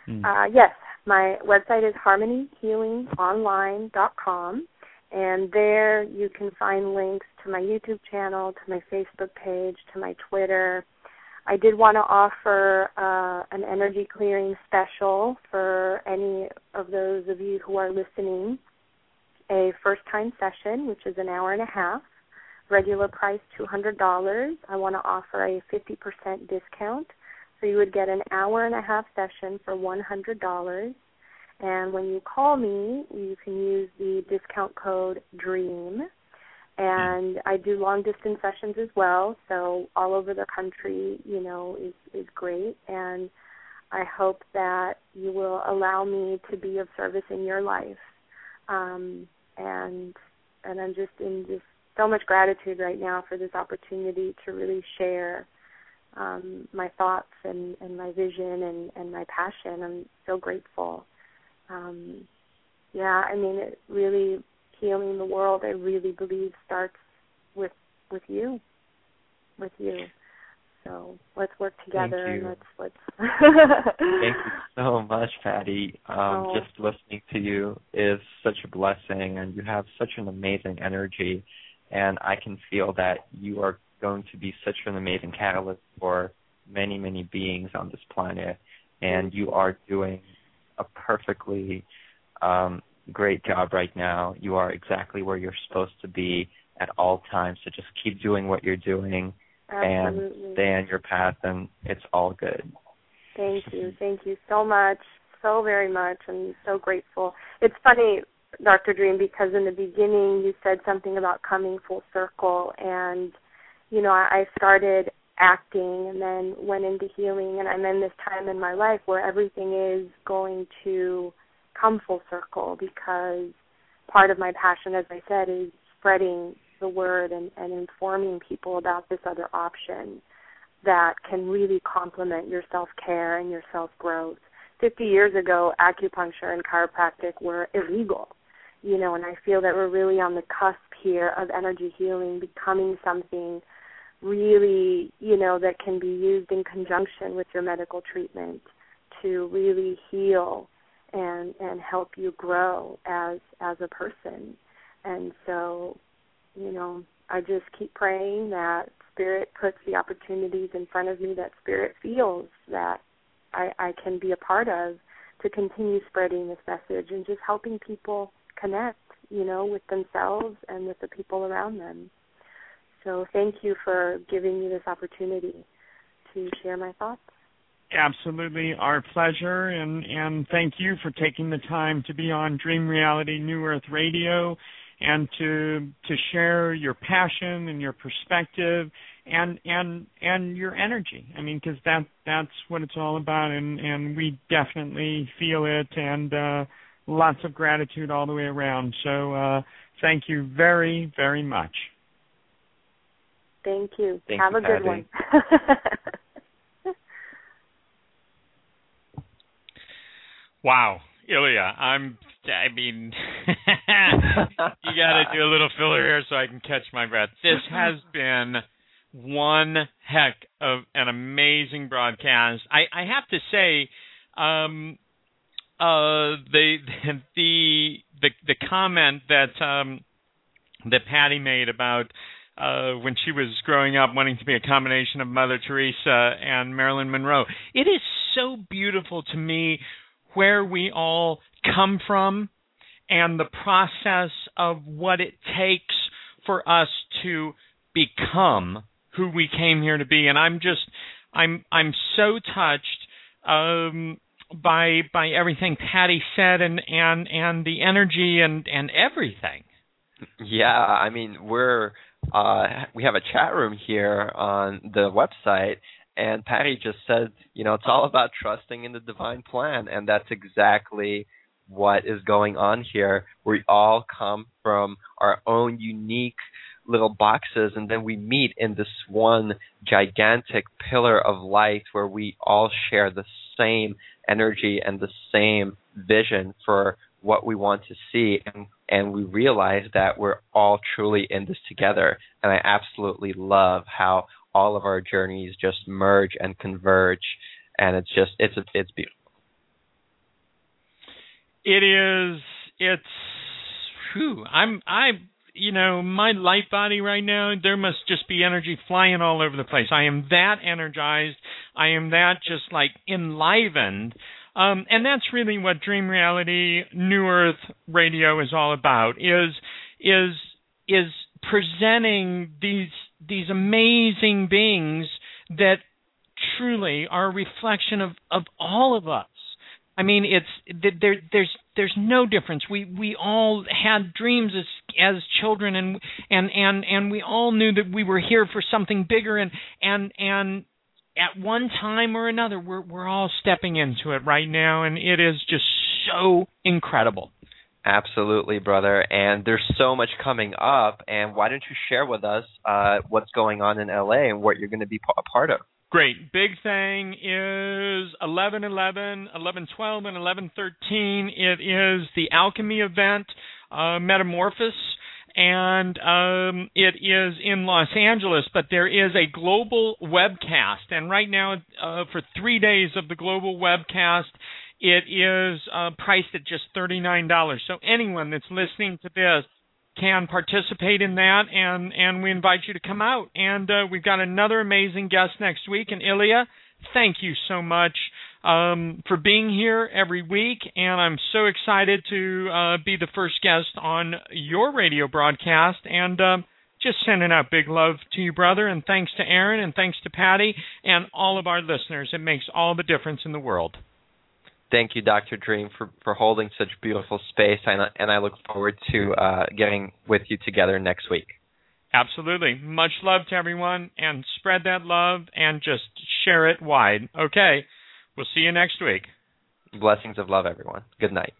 Mm. Uh yes, my website is harmonyhealingonline.com and there you can find links to my YouTube channel, to my Facebook page, to my Twitter. I did want to offer uh, an energy clearing special for any of those of you who are listening. A first time session, which is an hour and a half, regular price $200. I want to offer a 50% discount. So you would get an hour and a half session for $100. And when you call me, you can use the discount code DREAM and I do long distance sessions as well. So all over the country, you know, is is great, and I hope that you will allow me to be of service in your life. Um, and and I'm just in just so much gratitude right now for this opportunity to really share um, my thoughts and, and my vision and, and my passion. I'm so grateful. Um, yeah, I mean, it really healing the world, I really believe starts with with you, with you. So let's work together and let's let's. Thank you so much, Patty. Um, oh. Just listening to you is such a blessing, and you have such an amazing energy, and I can feel that you are going to be such an amazing catalyst for many many beings on this planet, and you are doing a perfectly um, great job right now. You are exactly where you're supposed to be at all times. So just keep doing what you're doing Absolutely. and stay on your path, and it's all good. Thank you. Thank you so much. So very much. I'm so grateful. It's funny, Dr. Dream, because in the beginning you said something about coming full circle. And, you know, I started acting and then went into healing. And I'm in this time in my life where everything is going to come full circle because part of my passion, as I said, is spreading the word and, and informing people about this other option that can really complement your self care and your self growth. 50 years ago, acupuncture and chiropractic were illegal, you know, and I feel that we're really on the cusp here of energy healing becoming something really, you know, that can be used in conjunction with your medical treatment to really heal and and help you grow as as a person. And so you know i just keep praying that spirit puts the opportunities in front of me that spirit feels that i i can be a part of to continue spreading this message and just helping people connect you know with themselves and with the people around them so thank you for giving me this opportunity to share my thoughts absolutely our pleasure and and thank you for taking the time to be on Dream Reality New Earth Radio and to to share your passion and your perspective and and and your energy. I mean cuz that that's what it's all about and and we definitely feel it and uh lots of gratitude all the way around. So uh thank you very very much. Thank you. Thank Have you, a good Patty. one. Wow, Ilya, I'm. I mean, you got to do a little filler here so I can catch my breath. This has been one heck of an amazing broadcast. I, I have to say, um, uh, the the the the comment that um, that Patty made about uh, when she was growing up wanting to be a combination of Mother Teresa and Marilyn Monroe. It is so beautiful to me where we all come from and the process of what it takes for us to become who we came here to be and i'm just i'm i'm so touched um by by everything patty said and and and the energy and and everything Yeah, I mean we're uh we have a chat room here on the website and Patty just said, you know, it's all about trusting in the divine plan and that's exactly what is going on here. We all come from our own unique little boxes and then we meet in this one gigantic pillar of light where we all share the same energy and the same vision for what we want to see. And and we realize that we're all truly in this together. And I absolutely love how all of our journeys just merge and converge. And it's just it's it's beautiful. It is it's whew, i'm i you know, my light body right now, there must just be energy flying all over the place. I am that energized. I am that just like enlivened. Um, and that's really what Dream Reality New Earth Radio is all about. Is is is presenting these these amazing beings that truly are a reflection of of all of us. I mean, it's there. There's there's no difference. We we all had dreams as as children, and and and and we all knew that we were here for something bigger. And and and at one time or another, we're we're all stepping into it right now, and it is just so incredible. Absolutely, brother. And there's so much coming up. And why don't you share with us uh, what's going on in LA and what you're going to be a part of? Great. Big thing is 11 11, 11 12, and 11 13. It is the Alchemy event, uh, Metamorphosis, and um, it is in Los Angeles, but there is a global webcast. And right now, uh, for three days of the global webcast, it is uh, priced at just $39. So anyone that's listening to this can participate in that, and and we invite you to come out. And uh, we've got another amazing guest next week. And Ilya, thank you so much um, for being here every week. And I'm so excited to uh, be the first guest on your radio broadcast. And um, just sending out big love to you, brother. And thanks to Erin, and thanks to Patty, and all of our listeners. It makes all the difference in the world thank you, Dr. Dream, for, for holding such beautiful space, and, and I look forward to uh, getting with you together next week. Absolutely. Much love to everyone, and spread that love and just share it wide. Okay. We'll see you next week. Blessings of love, everyone. Good night.